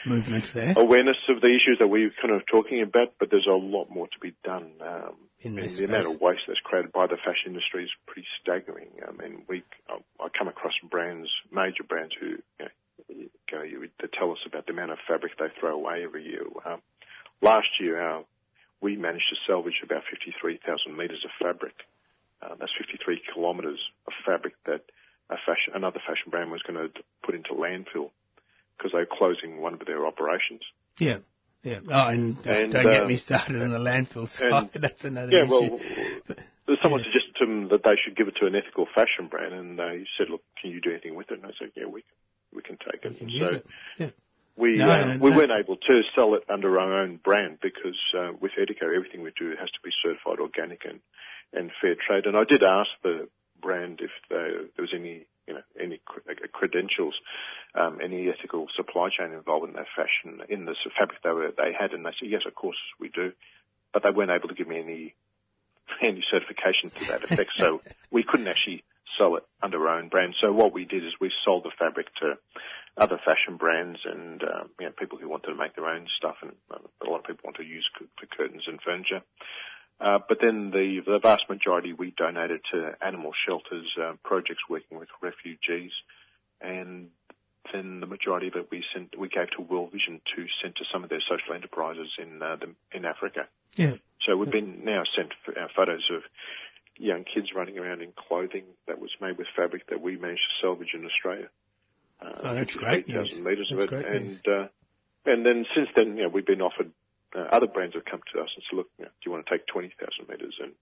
Movement there.
awareness of the issues that we're kind of talking about, but there's a lot more to be done. Um,
In
and the amount of waste that's created by the fashion industry is pretty staggering. I mean, we I, I come across brands, major brands who you know, you they tell us about the amount of fabric they throw away every year. Um, last year, our, we managed to salvage about 53,000 metres of fabric. Uh, that's 53 kilometres of fabric that a fashion, another fashion brand was going to put into landfill because they were closing one of their operations.
Yeah. Yeah. Oh, and,
And,
don't get
um,
me started on the landfill
and- <laughs>
That's another
yeah,
issue.
well, someone suggested to them that they should give it to an ethical fashion brand, and they said, "Look, can you do anything with it?" And I said, "Yeah, we can, we can take it." And
use
so
it. Yeah.
We
No,
uh, we weren't able to sell it under our own brand because uh, with Etiko, everything we do has to be certified organic and and fair trade. And I did ask the brand if there, there was any you know any uh, credentials, um, any ethical supply chain involved in that fashion in the fabric they were they had, and they said yes, of course we do, but they weren't able to give me any <laughs> any certification to that effect. so we couldn't actually sell it under our own brand. So what we did is we sold the fabric to other fashion brands and um, you know, people who wanted to make their own stuff, and uh, a lot of people want to use for curtains and furniture. Uh, but then the, the vast majority we donated to animal shelters, uh, projects working with refugees, and then the majority of it we sent, we gave to World Vision to send to some of their social enterprises in uh, the, in Africa.
Yeah.
So we've been now sent f- uh, photos of young kids running around in clothing that was made with fabric that we managed to salvage in Australia. Uh,
Oh, that's great news.
8,000 metres of
That's
it, and uh, and then since then, you know, we've been offered. Uh, other brands have come to us and said, "Look, you know, do you want to take 20,000 metres?" And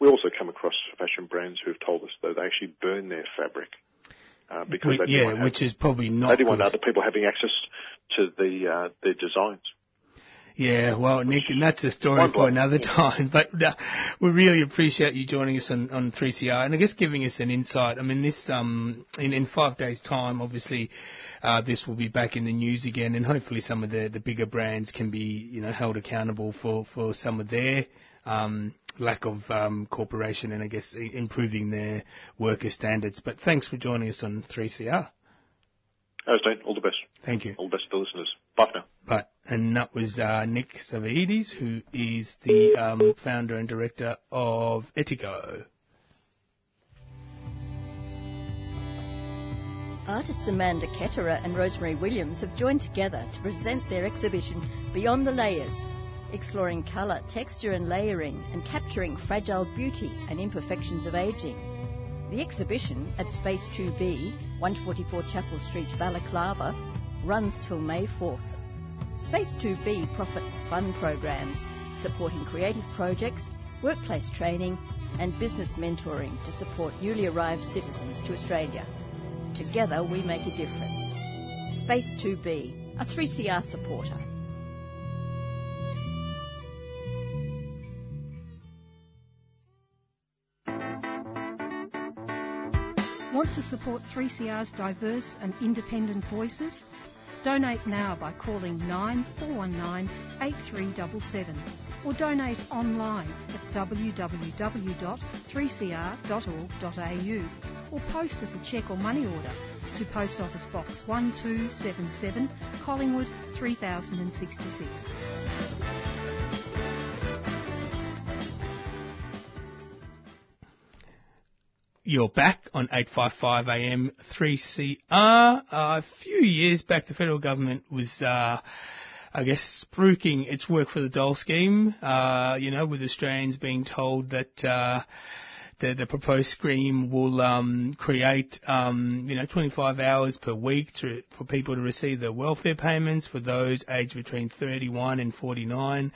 we also come across fashion brands who have told us that they actually burn their fabric uh, because didn't
yeah,
want
which
have,
is probably
they didn't want other people having access to the uh, their designs.
Yeah, well, Nick, and that's a story for another time. <laughs> But uh, we really appreciate you joining us on, on 3CR and I guess giving us an insight. I mean, this um, in, in five days' time, obviously, uh, this will be back in the news again, and hopefully some of the, the bigger brands can be, you know, held accountable for, for some of their um, lack of um, cooperation and I guess improving their worker standards. But thanks for joining us on 3CR.
Osdane, all the best.
Thank you.
All the best to the listeners. Bye for now.
But and that was uh, Nick Savaidis, who is the um, founder and director of Etiko.
Artists Amanda Ketterer and Rosemary Williams have joined together to present their exhibition Beyond the Layers, exploring colour, texture and layering and capturing fragile beauty and imperfections of ageing. The exhibition at Space 2B, 144 Chapel Street, Balaclava, runs till May 4th. Space 2B profits fund programs supporting creative projects, workplace training and business mentoring to support newly arrived citizens to Australia. Together we make a difference. Space 2B, a 3CR supporter.
Want to support 3CR's diverse and independent voices? Donate now by calling 9419 8377 or donate online at www.3cr.org.au or post us a cheque or money order to Post Office Box 1277 Collingwood 3066.
You're back on 855 AM 3CR. Uh, a few years back, the federal government was, uh, I guess, spruiking its work for the dole scheme, uh, you know, with Australians being told that, uh, the, the proposed scheme will um, create, um, you know, 25 hours per week to, for people to receive their welfare payments for those aged between 31 and 49,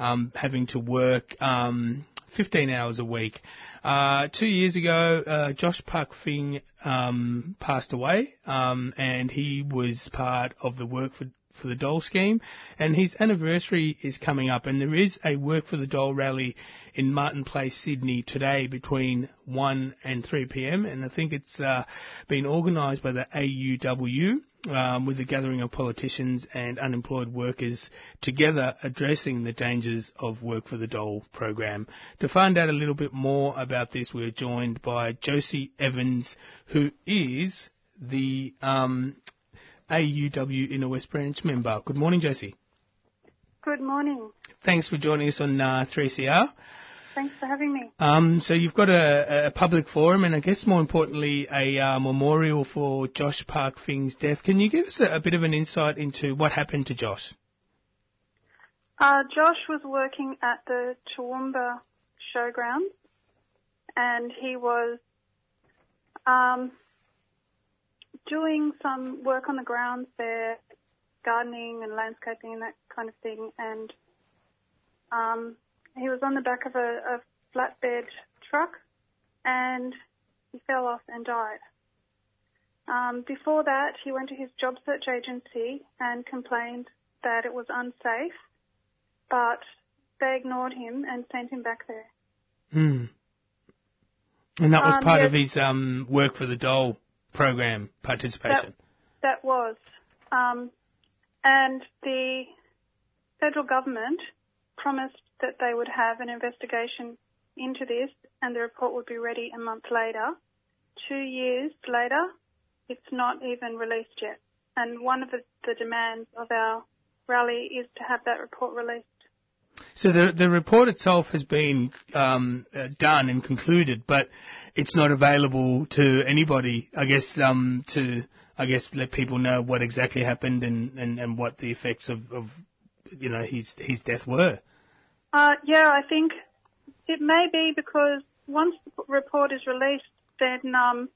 um, having to work um, 15 hours a week. Uh, two years ago, uh, Josh Park Fing um, passed away, um, and he was part of the work for for the Dole scheme, and his anniversary is coming up, and there is a Work for the Dole rally in Martin Place, Sydney today between 1 and 3 p.m., and I think it's uh, been organised by the AUW. Um, with the gathering of politicians and unemployed workers together addressing the dangers of Work for the Dole program. To find out a little bit more about this, we're joined by Josie Evans, who is the um, AUW Inner West Branch member. Good morning, Josie.
Good morning.
Thanks for joining us on uh, 3CR.
Thanks for having me.
Um, so you've got a, a, public forum and I guess more importantly a uh, memorial for Josh Park Fing's death. Can you give us a, a, bit of an insight into what happened to Josh?
Uh, Josh was working at the Toowoomba Showgrounds and he was um, doing some work on the grounds there, gardening and landscaping and that kind of thing. And um, he was on the back of a, a flatbed truck and he fell off and died. Um, before that, he went to his job search agency and complained that it was unsafe, but they ignored him and sent him back there.
Hmm. And that was
Um,
part
yes.
of his um, work for the Dole program participation.
That was. Um, and the federal government promised that they would have an investigation into this and the report would be ready a month later. Two years later, it's not even released yet. And one of the, the demands of our rally is to have that report released.
So the the report itself has been um, uh, done and concluded, but it's not available to anybody. I guess um, to I guess let people know what exactly happened and, and, and what the effects of, of you know his his death were.
Uh, yeah, I think it may be because once the report is released, then um,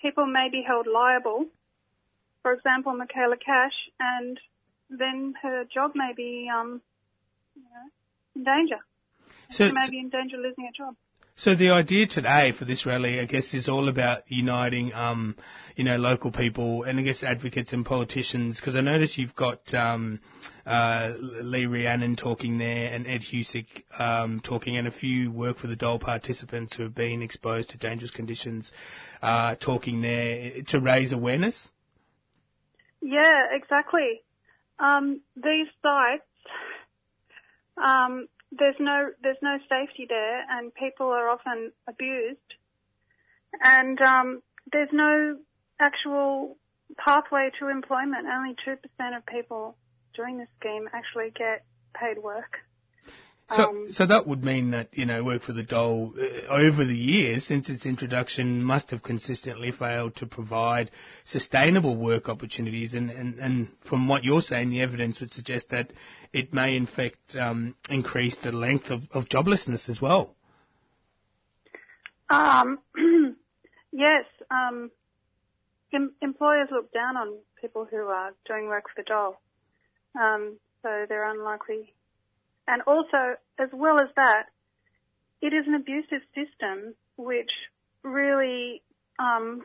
people may be held liable. For example, Michaela Cash, and then her job may be um, you know, in danger.
So-
may be in danger of losing her job.
So the idea today for this rally, I guess, is all about uniting, um, you know, local people and I guess advocates and politicians. Because I notice you've got um, uh, Lee Rhiannon talking there and Ed Husic um, talking, and a few work for the Dole participants who have been exposed to dangerous conditions uh, talking there to raise awareness.
Yeah, exactly. Um, these sites, um, there's no there's no safety there, and people are often abused, and um, there's no actual pathway to employment. Only two percent of people during this scheme actually get paid work.
So,
Um,
so that would mean that you know, work for the dole uh, over the years since its introduction must have consistently failed to provide sustainable work opportunities. And, and, and from what you're saying, the evidence would suggest that it may in fact um, increase the length of, of joblessness as well.
Um, <clears throat> yes, um, em- employers look down on people who are doing work for the dole, um, so they're unlikely. And also, as well as that, it is an abusive system which really um,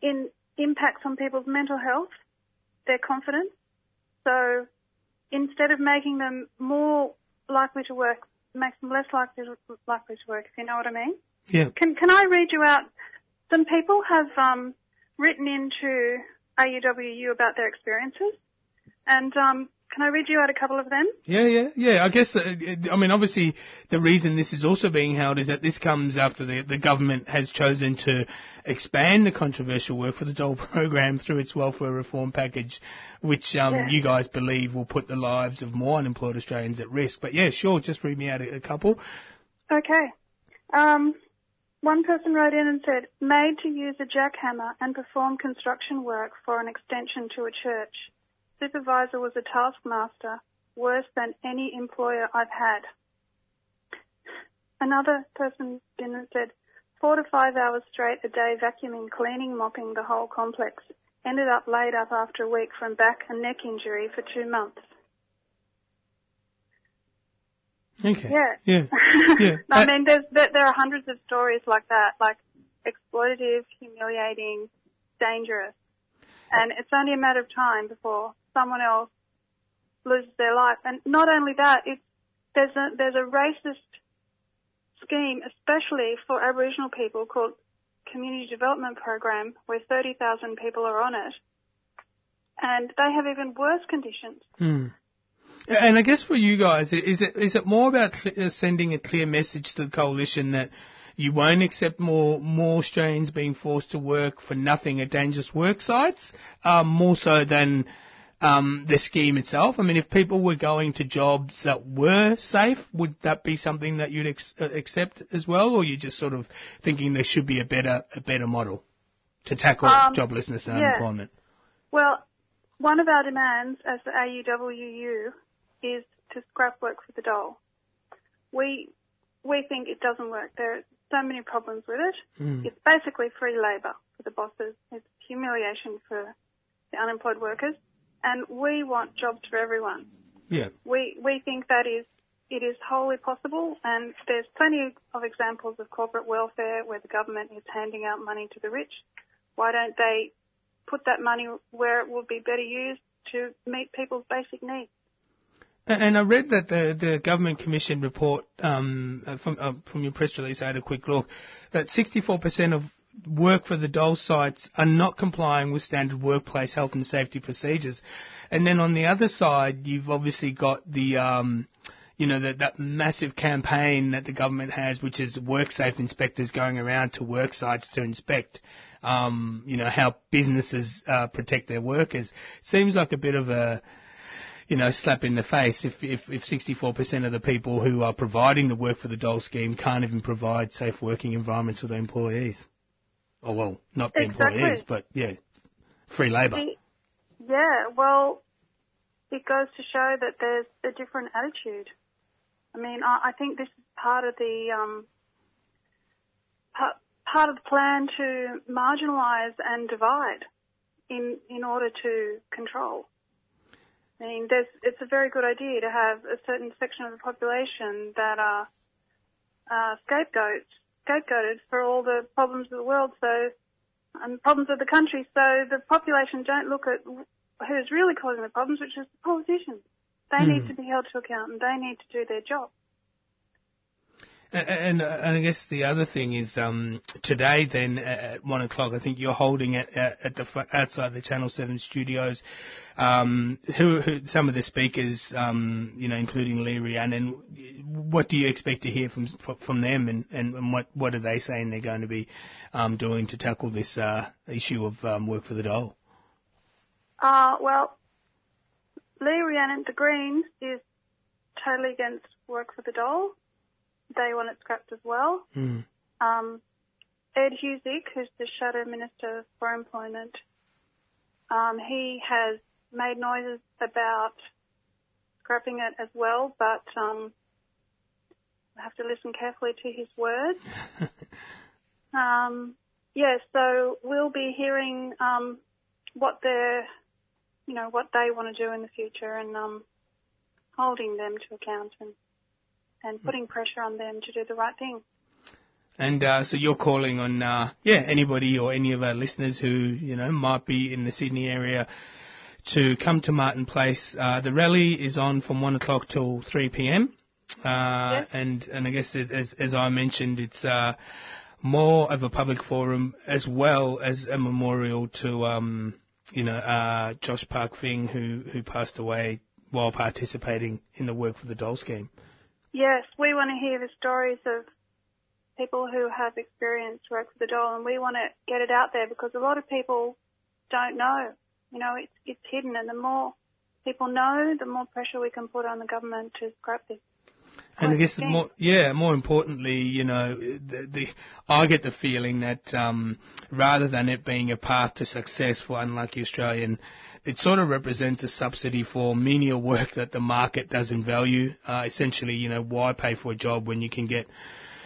in, impacts on people's mental health, their confidence. So instead of making them more likely to work, makes them less likely to, likely to work. If you know what I mean.
Yeah.
Can Can I read you out? Some people have um, written into AUWU about their experiences, and um, can I read you out a couple of them?
Yeah, yeah, yeah. I guess, uh, I mean, obviously, the reason this is also being held is that this comes after the, the government has chosen to expand the controversial work for the dole <laughs> program through its welfare reform package, which um,
Yeah.
you guys believe will put the lives of more unemployed Australians at risk. But yeah, sure, just read me out a, a couple.
Okay. Um, one person wrote in and said, made to use a jackhammer and perform construction work for an extension to a church. Supervisor was a taskmaster, worse than any employer I've had. another person said, four to five hours straight a day vacuuming, cleaning, mopping the whole complex. Ended up laid up after a week from back and neck injury for two months.
Okay.
Yeah.
Yeah. <laughs> Yeah.
I
Uh,
mean, there's, there, there are hundreds of stories like that, like exploitative, humiliating, dangerous. And it's only a matter of time before someone else loses their life. And not only that, there's a, there's a racist scheme, especially for Aboriginal people called Community Development Program, where 30,000 people are on it. And they have even worse conditions.
Hmm. And I guess for you guys, is it is it more about uh, sending a clear message to the coalition that you won't accept more more Australians being forced to work for nothing at dangerous work sites, um, more so than um, the scheme itself? I mean, if people were going to jobs that were safe, would that be something that you'd ex- uh, accept as well, or you just sort of thinking there should be a better a better model to tackle
Um,
joblessness and
yeah.
unemployment?
Well, one of our demands as the AUWU is to scrap work for the dole. We we think it doesn't work. There are so many problems with it.
Hmm.
It's basically free labour for the bosses. It's humiliation for the unemployed workers, and we want jobs for everyone.
Yeah.
We we think that is it is wholly possible, and there's plenty of examples of corporate welfare where the government is handing out money to the rich. Why don't they put that money where it would be better used to meet people's basic needs?
And I read that the, the government commission report um, from uh, from your press release. I had a quick look. That 64% of work for the dole sites are not complying with standard workplace health and safety procedures. And then on the other side, you've obviously got the um, you know that that massive campaign that the government has, which is WorkSafe inspectors going around to work sites to inspect. Um, you know how businesses uh, protect their workers. Seems like a bit of a you know, slap in the face if, if, if 64% of the people who are providing the work for the dole scheme can't even provide safe working environments for their employees. Oh, well, not the
Exactly.
employees, but yeah, free labour.
Yeah, well, it goes to show that there's a different attitude. I mean, I, I think this is part of the um, part, part of the plan to marginalise and divide in in order to control. I mean, there's, it's a very good idea to have a certain section of the population that are uh, scapegoats, scapegoated for all the problems of the world. So, and problems of the country. So the population don't look at who's really causing the problems, which is the politicians. They need
Hmm.
to be held to account and they need to do their job.
And, and, and I guess the other thing is um, today, then at one o'clock, I think you're holding it at, at the outside the Channel Seven studios. Um, who, who some of the speakers, um, you know, including Lee Rhiannon. What do you expect to hear from from them, and, and, what what are they saying they're going to be um, doing to tackle this uh, issue of um, work for the dole?
Uh, well, Lee Rhiannon, the Greens, is totally against work for the dole. They want it scrapped as well.
Mm.
Um, Ed Husic, who's the Shadow Minister for Employment, um, he has made noises about scrapping it as well, but um, I have to listen carefully to his words. <laughs> um, yeah, so we'll be hearing um, what they're, you know, what they want to do in the future, and um, holding them to account and and putting pressure on them to do the right thing.
And uh, so you're calling on, uh, yeah, anybody or any of our listeners who, you know, might be in the Sydney area to come to Martin Place. Uh, the rally is on from 1 o'clock till 3 p.m. Uh, and, and I guess it, as, as I mentioned, it's uh, more of a public forum as well as a memorial to, um, you know, uh, Josh Park Fing, who, who passed away while participating in the Work for the Dole scheme.
Yes, we want to hear the stories of people who have experienced work for the dole, and we want to get it out there because a lot of people don't know. You know, it's it's hidden, and the more people know, the more pressure we can put on the government to scrap this.
And I guess more, yeah, more importantly, you know, the, the I get the feeling that um, rather than it being a path to success for unlucky Australian, it sort of represents a subsidy for menial work that the market doesn't value. Uh, essentially, you know, why pay for a job when you can get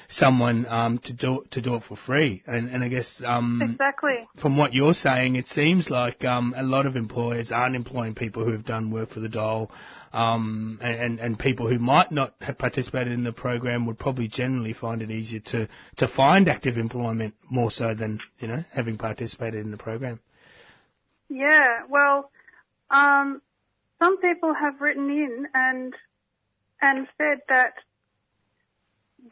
someone um, to do to do it for free. And, and I guess um,
Exactly.
from what you're saying, it seems like um, a lot of employers aren't employing people who have done work for the dole, um, and, and, and people who might not have participated in the program would probably generally find it easier to, to find active employment more so than you know having participated in the program.
Yeah, well, um, some people have written in and and said that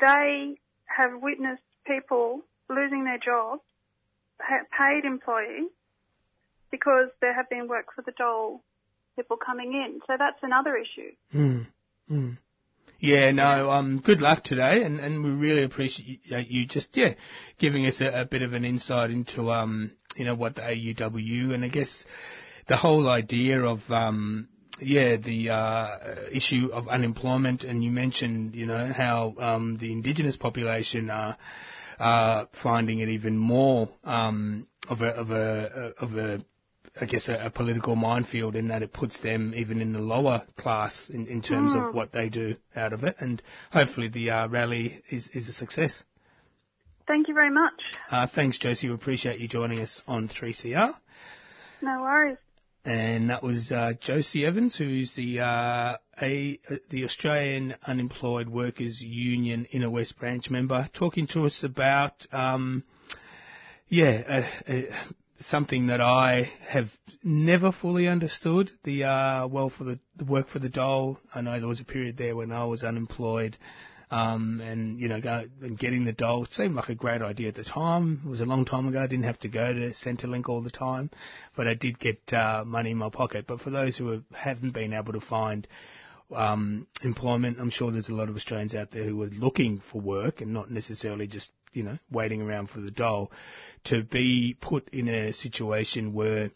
they have witnessed people losing their jobs, paid employees, because there have been work for the dole people coming in. So that's another issue.
Mm. Mm. Yeah, no, um, good luck today, and, and we really appreciate you, just, yeah, giving us a, a bit of an insight into, um, you know, what the AUW, and I guess the whole idea of, um, yeah, the uh, issue of unemployment, and you mentioned, you know, how um, the indigenous population are, are finding it even more um, of a of a of a I guess a, a political minefield in that it puts them even in the lower class in, in terms
Mm.
of what they do out of it, and hopefully the uh, rally is is a success.
Thank you very much.
Uh, thanks, Josie. We appreciate you joining us on 3CR.
No worries.
and that was uh, Josie Evans, who's the uh, a the Australian Unemployed Workers Union Inner West branch member, talking to us about um, yeah uh, uh, something that I have never fully understood the uh, well for the, the work for the dole. I know there was a period there when I was unemployed. Um, and you know, go, and getting the dole seemed like a great idea at the time. It was a long time ago. I didn't have to go to Centrelink all the time, but I did get uh, money in my pocket. But for those who have, haven't been able to find um, employment, I'm sure there's a lot of Australians out there who are looking for work and not necessarily just you know waiting around for the dole. To be put in a situation where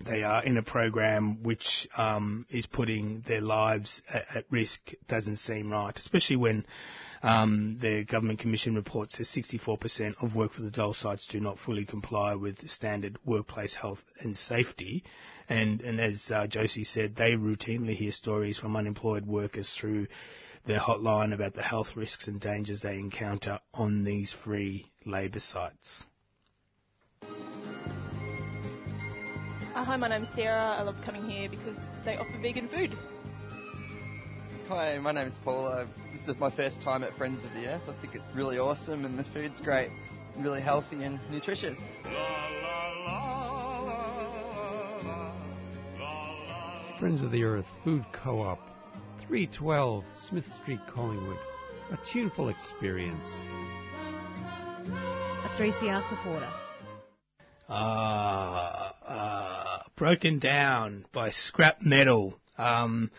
they are in a program which um, is putting their lives at, at risk doesn't seem right, especially when um, the government commission report says 64% of work for the dole sites do not fully comply with standard workplace health and safety. And, and as uh, Josie said, they routinely hear stories from unemployed workers through their hotline about the health risks and dangers they encounter on these free labour sites.
Hi, my name's Sarah. I love coming here because they offer vegan food.
Hi, my name is Paul. Uh, this is my first time at Friends of the Earth. I think it's really awesome and the food's great, really healthy and nutritious.
Friends of the Earth Food Co-op, 312 Smith Street, Collingwood. A tuneful experience.
A 3CR supporter.
Uh, uh, broken down by scrap metal. Um,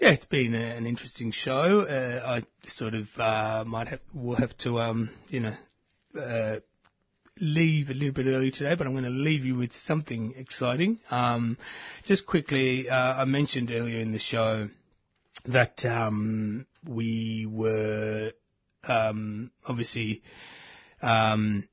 yeah, it's been a, an interesting show. Uh, I sort of uh, might have will have to um, you know uh, leave a little bit early today, but I'm going to leave you with something exciting. Um, just quickly, uh, I mentioned earlier in the show that um, we were um, obviously um,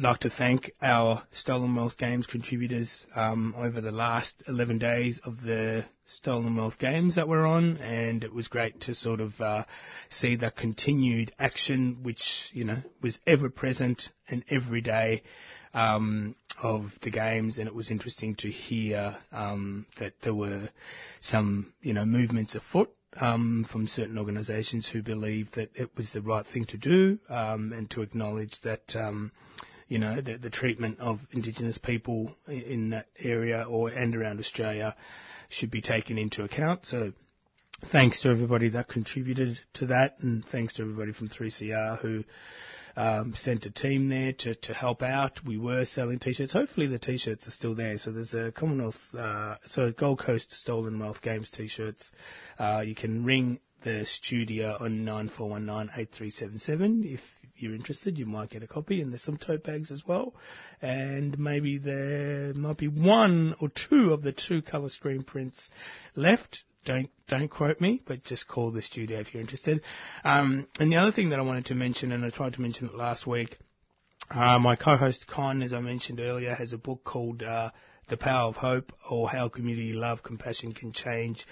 like to thank our Stolen Wealth Games contributors um, over the last 11 days of the Stolen Wealth Games that we're on, and it was great to sort of uh, see the continued action, which you know was ever present and every day um, of the games, and it was interesting to hear um, that there were some you know movements afoot um, from certain organisations who believed that it was the right thing to do, um, and to acknowledge that um, you know the, the treatment of Indigenous people in that area or and around Australia should be taken into account. So. Thanks to everybody that contributed to that, and thanks to everybody from 3CR who um, sent a team there to, to help out. We were selling t-shirts. Hopefully the t-shirts are still there. So there's a Commonwealth, uh, so Gold Coast Stolen Wealth Games t-shirts. Uh, you can ring the studio on 94198377 if you're interested. You might get a copy, and there's some tote bags as well. And maybe there might be one or two of the two colour screen prints left don't don't quote me, but just call the studio if you're interested. Um, and the other thing that I wanted to mention, and I tried to mention it last week, uh, my co-host Con, as I mentioned earlier, has a book called uh, "The Power of Hope" or "How Community Love Compassion Can Change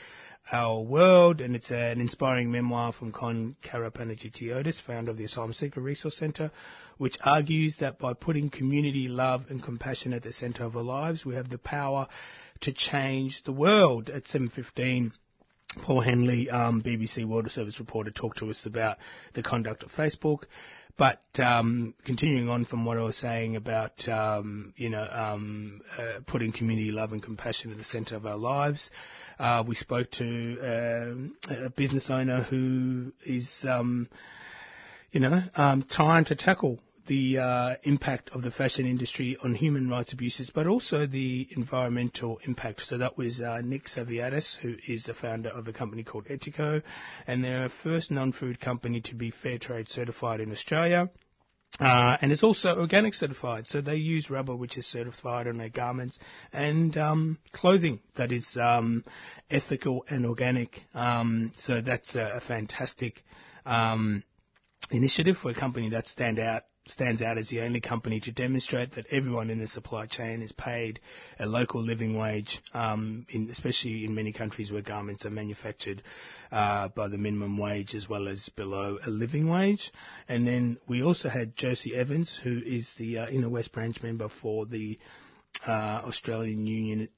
Our World, and it's an inspiring memoir from Kon Karapanagiotidis, founder of the Asylum Seeker Resource Centre, which argues that by putting community, love and compassion at the centre of our lives, we have the power to change the world. At 7.15, Paul Henley, um, BBC World Service reporter, talked to us about the conduct of Facebook. But um, continuing on from what I was saying about um, you know um, uh, putting community love and compassion at the centre of our lives, uh, we spoke to uh, a business owner who is um, you know um, trying to tackle the uh, impact of the fashion industry on human rights abuses, but also the environmental impact. So that was uh, Nick Savaidis, who is the founder of a company called Etiko, and they're the first non-food company to be fair trade certified in Australia. Uh, and it's also organic certified, so they use rubber which is certified on their garments and um, clothing that is um, ethical and organic. Um, so that's a, a fantastic um, initiative for a company that stand out stands out as the only company to demonstrate that everyone in the supply chain is paid a local living wage, um, in, especially in many countries where garments are manufactured uh, by the minimum wage as well as below a living wage. And then we also had Josie Evans, who is the uh, Inner West branch member for the uh, Australian Union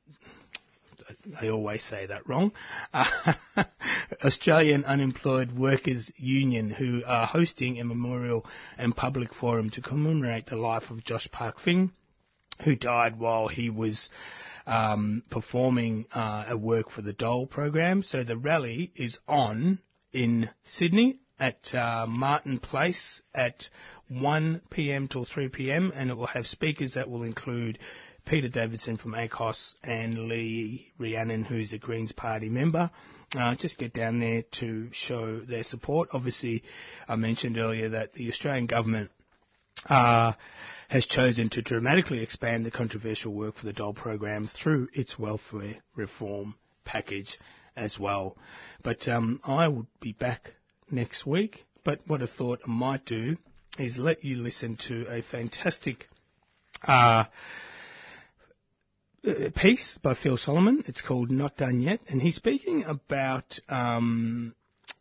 I always say that wrong. Uh, <laughs> Australian Unemployed Workers Union, who are hosting a memorial and public forum to commemorate the life of Josh Park-Fing, who died while he was um, performing uh, a work for the Dole program. So the rally is on in Sydney at uh, Martin Place at 1 p.m. till 3 p.m. and it will have speakers that will include Peter Davidson from ACOSS and Lee Rhiannon, who's a Greens Party member. Uh, just get down there to show their support. Obviously, I mentioned earlier that the Australian government uh, has chosen to dramatically expand the controversial work for the Dole program through its welfare reform package as well. But um, I will be back next week. But what I thought I might do is let you listen to a fantastic uh, uh, piece by Phil Solomon. It's called Not Done Yet, and he's speaking about um,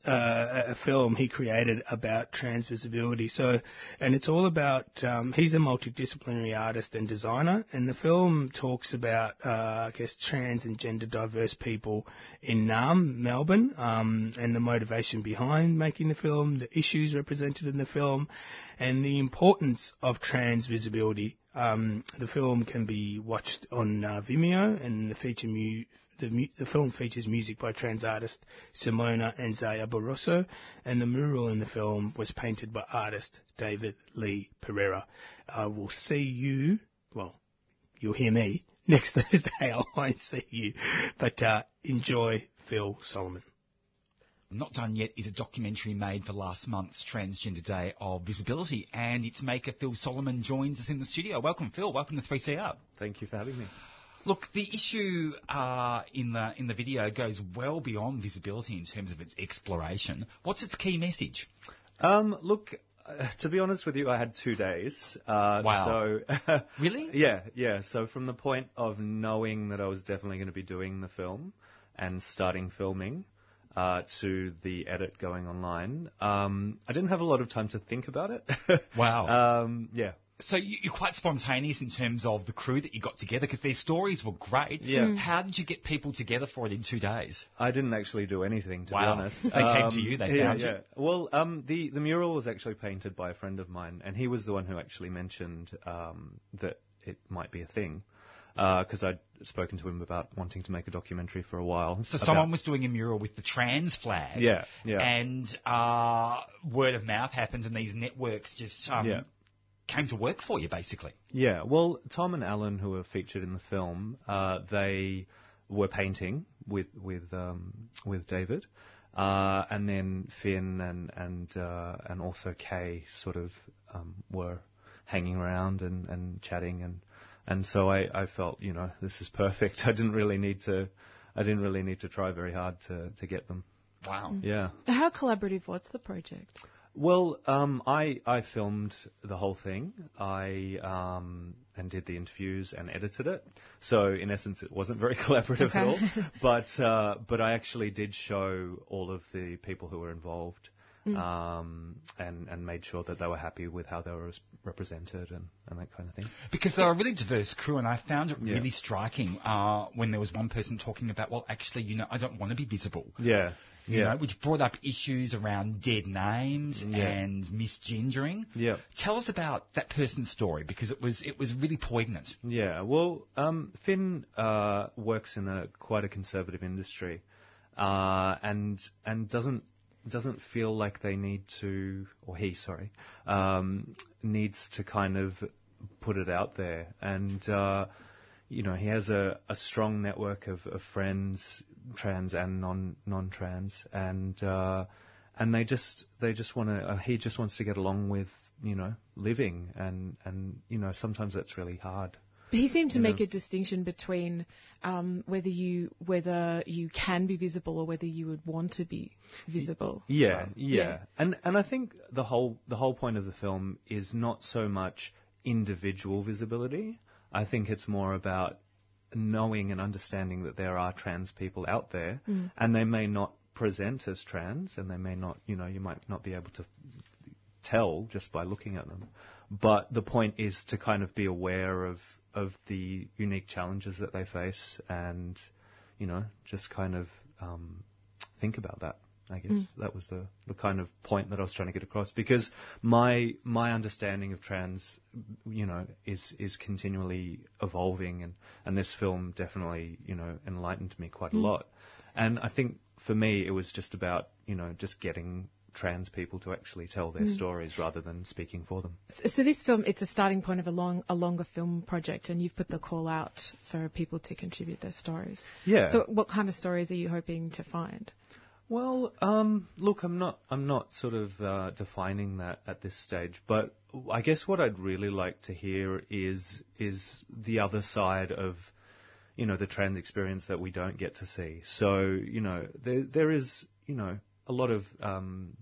uh, a film he created about trans visibility. So, and it's all about. Um, he's a multidisciplinary artist and designer, and the film talks about, uh, I guess, trans and gender diverse people in Naarm, Melbourne, um, and the motivation behind making the film, the issues represented in the film, and the importance of trans visibility um, the film can be watched on uh, Vimeo, and the mu- the, mu- the, film features music by trans artist Simona and Zaya Barroso, and the mural in the film was painted by artist David Lee Pereira. I will see you, well, you'll hear me <laughs> next Thursday. <laughs> I won't see you, but uh, enjoy Phil Solomon.
Not Done Yet is a documentary made for last month's Transgender Day of Visibility, and its maker Phil Solomon joins us in the studio. Welcome, Phil. Welcome to 3CR.
Thank you for having me.
Look, the issue uh, in the in the video goes well beyond visibility in terms of its exploration. What's its key message?
Um, look, uh, to be honest with you, I had two days. Uh,
wow.
So <laughs>
really?
Yeah, yeah. So from the point of knowing that I was definitely going to be doing the film and starting filming uh, to the edit going online. Um, I didn't have a lot of time to think about it. <laughs>
wow.
Um, yeah.
So you're quite spontaneous in terms of the crew that you got together because their stories were great.
Yeah. Mm.
How did you get people together for it in two days?
I didn't actually do anything, to
wow.
be honest. <laughs>
they um, came to you. They
yeah,
found
yeah.
you.
Well, um, the the mural was actually painted by a friend of mine, and he was the one who actually mentioned um, that it might be a thing because uh, I'd spoken to him about wanting to make a documentary for a while.
So someone was doing a mural with the trans flag.
Yeah, yeah.
And uh, word of mouth happened, and these networks just um,
yeah.
came to work for you, basically.
Yeah. Well, Tom and Alan, who were featured in the film, uh, they were painting with with um, with David. Uh, and then Finn and and uh, and also Kay sort of um, were hanging around and, and chatting and and so I, I felt, you know, this is perfect. <laughs> I didn't really need to, I didn't really need to try very hard to, to get them.
Wow.
Yeah.
How collaborative was the project?
Well, um, I I filmed the whole thing. I um, and did the interviews and edited it. So in essence, it wasn't very <laughs> collaborative
Okay.
at all. <laughs> But uh, but I actually did show all of the people who were involved.
Mm.
Um, and and made sure that they were happy with how they were represented and, and that kind of thing.
Because they're a really diverse crew, and I found it
Yeah.
really striking uh, when there was one person talking about, well, actually, you know, I don't want to be visible.
Yeah,
You
yeah.
know, which brought up issues around dead names
Yeah.
and misgendering.
Yeah.
Tell us about that person's story because it was it was really poignant.
Yeah, well, um, Finn uh, works in a quite a conservative industry, uh, and and doesn't doesn't feel like they need to, or he, sorry, um, needs to kind of put it out there, and uh, you know he has a, a strong network of, of friends, trans and non non trans, and uh, and they just they just want to. Uh, he just wants to get along with you know living, and and you know sometimes that's really hard.
But he seemed to
you
make
know.
a distinction between um, whether you whether you can be visible or whether you would want to be visible.
Yeah,
Um,
yeah, and and I think the whole the whole point of the film is not so much individual visibility. I think it's more about knowing and understanding that there are trans people out there,
Mm.
and they may not present as trans, and they may not, you know, you might not be able to tell just by looking at them. But the point is to kind of be aware of of the unique challenges that they face, and you know, just kind of um, think about that. I guess
Mm.
that was the, the kind of point that I was trying to get across because my my understanding of trans, you know, is is continually evolving, and and this film definitely you know enlightened me quite a
Mm.
lot. And I think for me it was just about you know just getting trans people to actually tell their
Mm.
stories rather than speaking for them.
So, so this film, it's a starting point of a long, a longer film project, and you've put the call out for people to contribute their stories.
Yeah.
So, what kind of stories are you hoping to find?
Well, um, look, I'm not, I'm not sort of uh, defining that at this stage, but I guess what I'd really like to hear is is the other side of, you know, the trans experience that we don't get to see. So, you know, there there is, you know, a lot of um,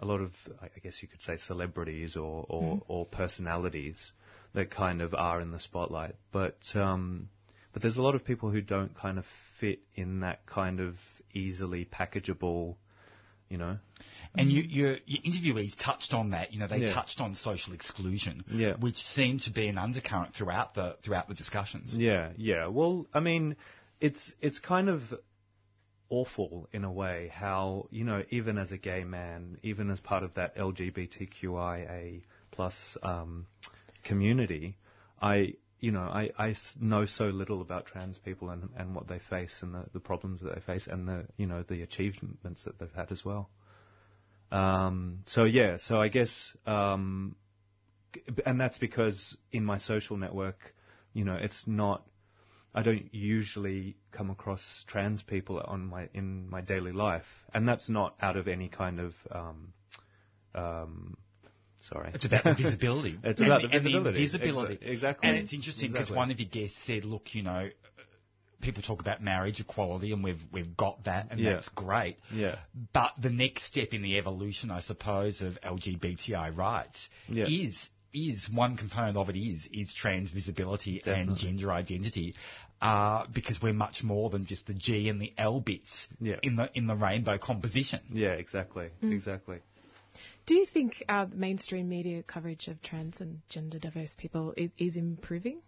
a lot of, I guess you could say, celebrities or or,
Mhm.
or personalities that kind of are in the spotlight, but um, but there's a lot of people who don't kind of fit in that kind of easily packageable, you know.
And you, your, your interviewees touched on that. You know, they
Yeah.
touched on social exclusion,
Yeah.
which seemed to be an undercurrent throughout the throughout the discussions.
Yeah, yeah. Well, I mean, it's it's kind of awful in a way how you know even as a gay man, even as part of that LGBTQIA plus um, community, I you know I, I know so little about trans people and, and what they face and the, the problems that they face and the you know the achievements that they've had as well. Um, so yeah, so I guess um, and that's because in my social network, you know, it's not. I don't usually come across trans people on my in my daily life, and that's not out of any kind of. Um, um, sorry,
It's about the visibility. <laughs>
it's about
the-
the visibility.
Invisibility.
Exa- exactly.
And it's interesting because
Exactly.
one of your guests said, look, you know, people talk about marriage equality and we've, we've got that and
Yeah.
that's great.
Yeah.
But the next step in the evolution, I suppose, of LGBTI rights
Yeah.
is is one component of it is is trans visibility and gender identity, uh, because we're much more than just the G and the L bits
Yeah.
in the in the rainbow composition.
Yeah, exactly,
Mm.
exactly.
Do you think uh, mainstream media coverage of trans and gender diverse people is, is improving?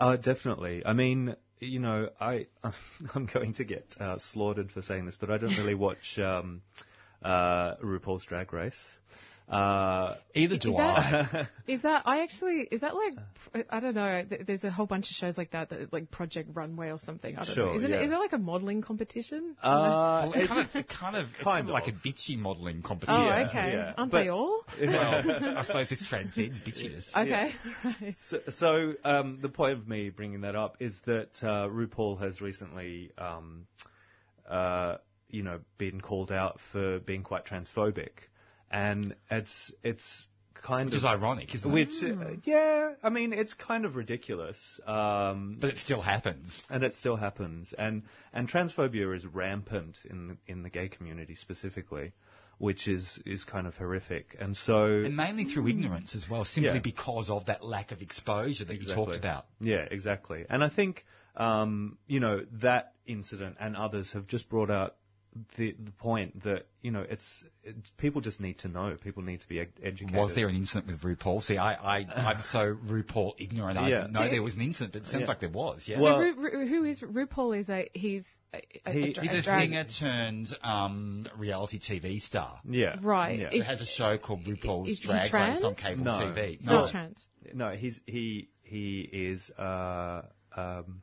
Uh, definitely. I mean, you know, I <laughs> I'm going to get uh, slaughtered for saying this, but I don't really <laughs> watch um, uh, RuPaul's Drag Race. Uh,
Either
do Is that- <laughs> Is that I actually is that like I don't know? There's a whole bunch of shows like that, that like Project Runway or something. I don't
Sure,
know. Isn't
yeah.
it? Is it like a modeling competition?
Uh,
Well, it kind of, it kind of, it's kind of
Kind
like a
of.
bitchy modelling competition.
Oh, okay. Aren't they all? <laughs>
Well, I suppose this transcends bitchiness. <laughs>
Okay.
So, so um, the point of me bringing that up is that uh, RuPaul has recently, um, uh, you know, been called out for being quite transphobic, and it's it's kind
Which
of
is ironic, isn't it?
which, uh, yeah, I mean, it's kind of ridiculous. Um,
but it still happens,
and it still happens, and and transphobia is rampant in the, in the gay community specifically. which is is kind of horrific. And so
And mainly through ignorance as well, simply
Yeah.
because of that lack of exposure that you talked about.
Yeah, exactly. And I think, um, you know, that incident and others have just brought out the the point that you know it's it, people just need to know. People need to be ed- educated.
Was there an incident with RuPaul? See, I, I, I'm so RuPaul ignorant. I
Yeah.
didn't know
So-
there was an incident, but it sounds
Yeah.
like there was. Yeah.
so Ru, Ru, who is RuPaul? Is a he's a, a,
He-
a, dra-
he's a
drag-
singer turned um, reality TV star.
Yeah.
Right.
Yeah.
Is-
It has a show called RuPaul's
is
Drag Race on cable
no,
TV.
He's not trans.
No, he's he he is uh, um,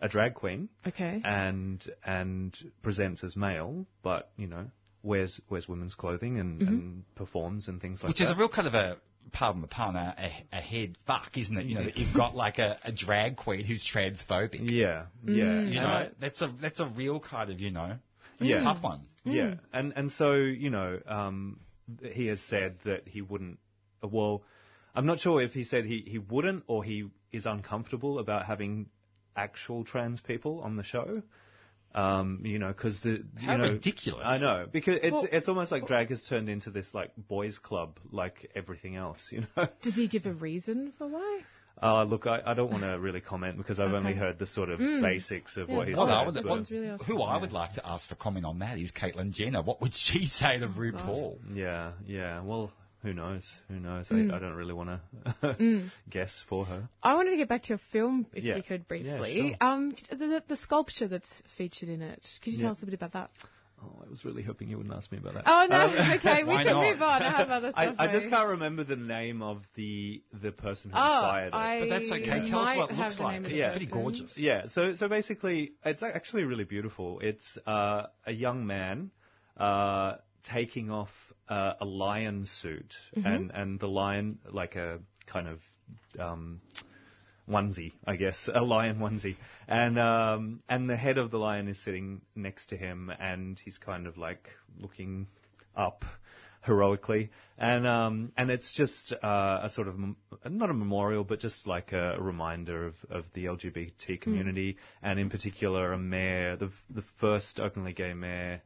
a drag queen.
Okay.
And and presents as male, but you know wears wears women's clothing and,
Mhm.
and performs and things like that.
Which is a real kind of a, pardon the pun, a, a, a head fuck, isn't it? You know, that you've got like a, a drag queen who's transphobic.
Yeah, yeah.
You know,
I-
that's a that's a real kind of, you know,
Yeah.
tough one.
Yeah, and and so you know, um, he has said that he wouldn't. uh, Well, I'm not sure if he said he he wouldn't or he is uncomfortable about having actual trans people on the show. Um, you know, because the
How
you know,
ridiculous.
I know because it's
Well-
it's almost like drag has turned into this like boys club, like everything else. <laughs> You know.
Does he give a reason for why?
Uh, look, I, I don't want to really comment because I've only heard the sort of
Mm.
basics of
Yeah,
what he's
Well,
said.
Would-
but-
really awesome.
Who I would like to ask for comment on that is Caitlyn Jenner. What would she say to RuPaul?
Yeah, yeah. Well, who knows? Who knows?
Mm.
I, I don't really want to <laughs>
Mm.
guess for her.
I wanted to get back to your film, if
Yeah.
we could briefly.
Yeah,
briefly.
sure.
Um, the, the, the sculpture that's featured in it. Could you
Yeah.
tell us a bit about that?
Oh, I was really hoping you wouldn't ask me about that.
Oh no,
Um,
okay, <laughs> we can
not?
move on. I have other
I,
stuff.
I just can't remember the name of the the person who
Oh,
inspired it.
I
But that's okay. Tell us what it looks like.
name
It's
Yeah.
pretty gorgeous.
Yeah, so so basically, it's actually really beautiful. It's uh, a young man uh, taking off uh, a lion suit,
Mhm.
and and the lion like a kind of um, onesie, I guess, <laughs> a lion onesie, and um, and the head of the lion is sitting next to him, and he's kind of like looking up heroically, and um, and it's just uh, a sort of mem- not a memorial, but just like a, reminder of, of the LGBT community, and in particular a mayor, the the first openly gay mayor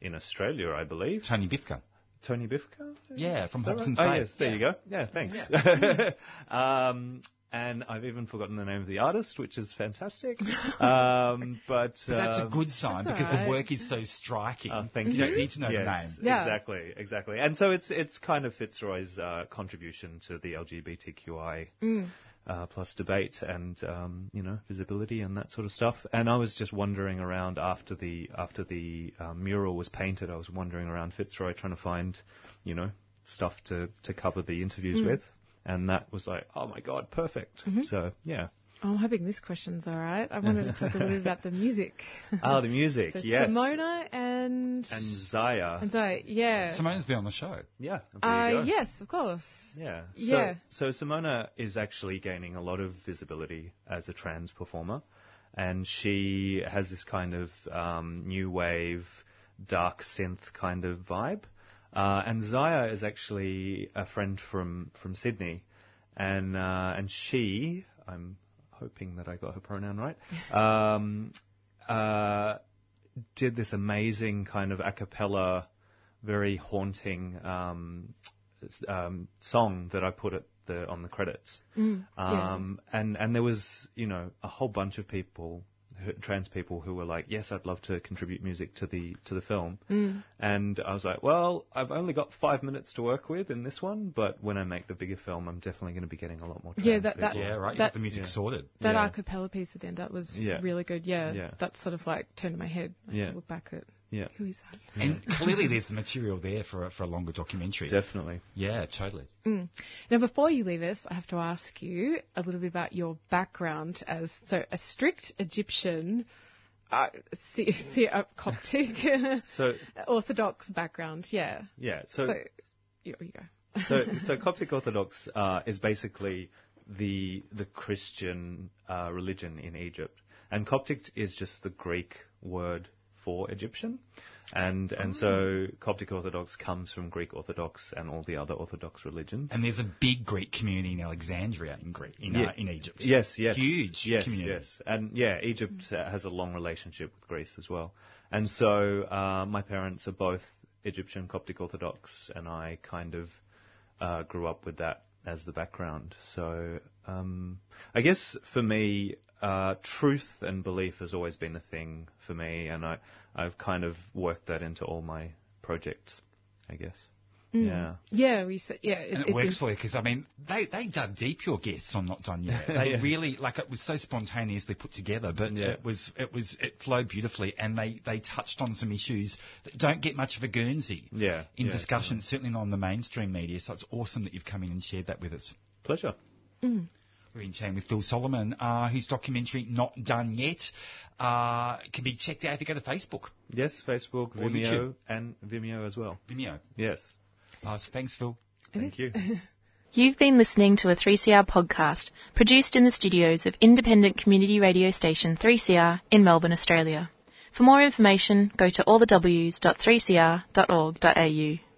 in Australia, I believe.
Tony Briffa.
Tony Briffa?
Yeah, from Hobson's
right?
Bay.
Oh, yes, there
Yeah.
you go. Yeah, thanks. <laughs> um, and I've even forgotten the name of the artist, which is fantastic. Um, <laughs> but,
But that's a
um,
good sign because
all right.
the work is so striking.
uh, thank
you
you.
don't need to know
yes,
the name.
Yeah.
Exactly, exactly. And so it's it's kind of Fitzroy's uh, contribution to the LGBTQI
Mm.
Uh, plus debate and um, you know visibility and that sort of stuff. And I was just wandering around after the after the uh, mural was painted. I was wandering around Fitzroy trying to find you know stuff to to cover the interviews
Mm.
with. And that was like, oh my god, perfect.
Mhm.
So yeah.
I'm hoping this question's all right. I wanted to talk a little bit about the music. <laughs>
Oh, the music, <laughs>
so
yes.
Simona and
And Zaya.
and Zoe, yeah.
Simona's been on the show.
yeah. there
Uh,
you go.
yes, of course.
Yeah. So,
Yeah.
So Simona is actually gaining a lot of visibility as a trans performer, and she has this kind of um, new wave, dark synth kind of vibe. Uh, and Zaya is actually a friend from from Sydney, and uh, and she, I'm hoping that I got her pronoun right. <laughs> Um, uh, did this amazing kind of a cappella, very haunting um, um, song that I put at the on the credits.
Mm, yeah,
Um, and and there was you know a whole bunch of people, trans people, who were like, yes, I'd love to contribute music to the to the film.
Mm.
And I was like, well, I've only got five minutes to work with in this one, but when I make the bigger film, I'm definitely going to be getting a lot more. Trans
Yeah, that- that-
Yeah, right. You
That-
got the music
Yeah.
sorted.
That
Yeah.
a cappella piece at the end, that was
Yeah.
really good. Yeah,
Yeah.
that sort of like turned my head. I
Yeah.
to look back at
Yeah.
who is that?
And clearly there's the material there for a, for a longer documentary.
Definitely.
Yeah, totally.
Mm. Now, before you leave us, I have to ask you a little bit about your background as so a strict Egyptian, uh, see, see, uh, Coptic, <laughs>
So <laughs>
Orthodox background. Yeah.
yeah, so
So, here you go.
so, <laughs> so Coptic Orthodox uh, is basically the the Christian uh, religion in Egypt, and Coptic is just the Greek word for Egyptian, and and so Coptic Orthodox comes from Greek Orthodox and all the other Orthodox religions.
And there's a big Greek community in Alexandria in Greek in, uh, in Egypt.
Yes, yes.
Huge
yes,
community.
Yes, and yeah, Egypt uh, has a long relationship with Greece as well. And so uh, my parents are both Egyptian Coptic Orthodox, and I kind of uh, grew up with that as the background. So um, I guess for me, uh, truth and belief has always been a thing for me, and I I've kind of worked that into all my projects. I guess.
Mm.
Yeah.
Yeah, we said, yeah.
and it, works for you because I mean they they dug deep your guests on Not Done Yet. <laughs> They
Yeah.
really like it was so spontaneously put together, but
Yeah.
it was it was it flowed beautifully, and they they touched on some issues that don't get much of a Guernsey
Yeah.
in
yeah,
discussion, certainly not on the mainstream media. So it's awesome that you've come in and shared that with us.
Pleasure.
Mm.
We're in chain with Phil Solomon, uh, whose documentary Not Done Yet uh, can be checked out if you go to Facebook.
Yes, Facebook,
Or
Vimeo,
YouTube.
and Vimeo as well.
Vimeo.
Yes.
Nice. Thanks, Phil.
Thank you. <laughs>
You've been listening to a 3CR podcast produced in the studios of independent community radio station 3CR in Melbourne, Australia. For more information, go to allthews.3cr.org.au.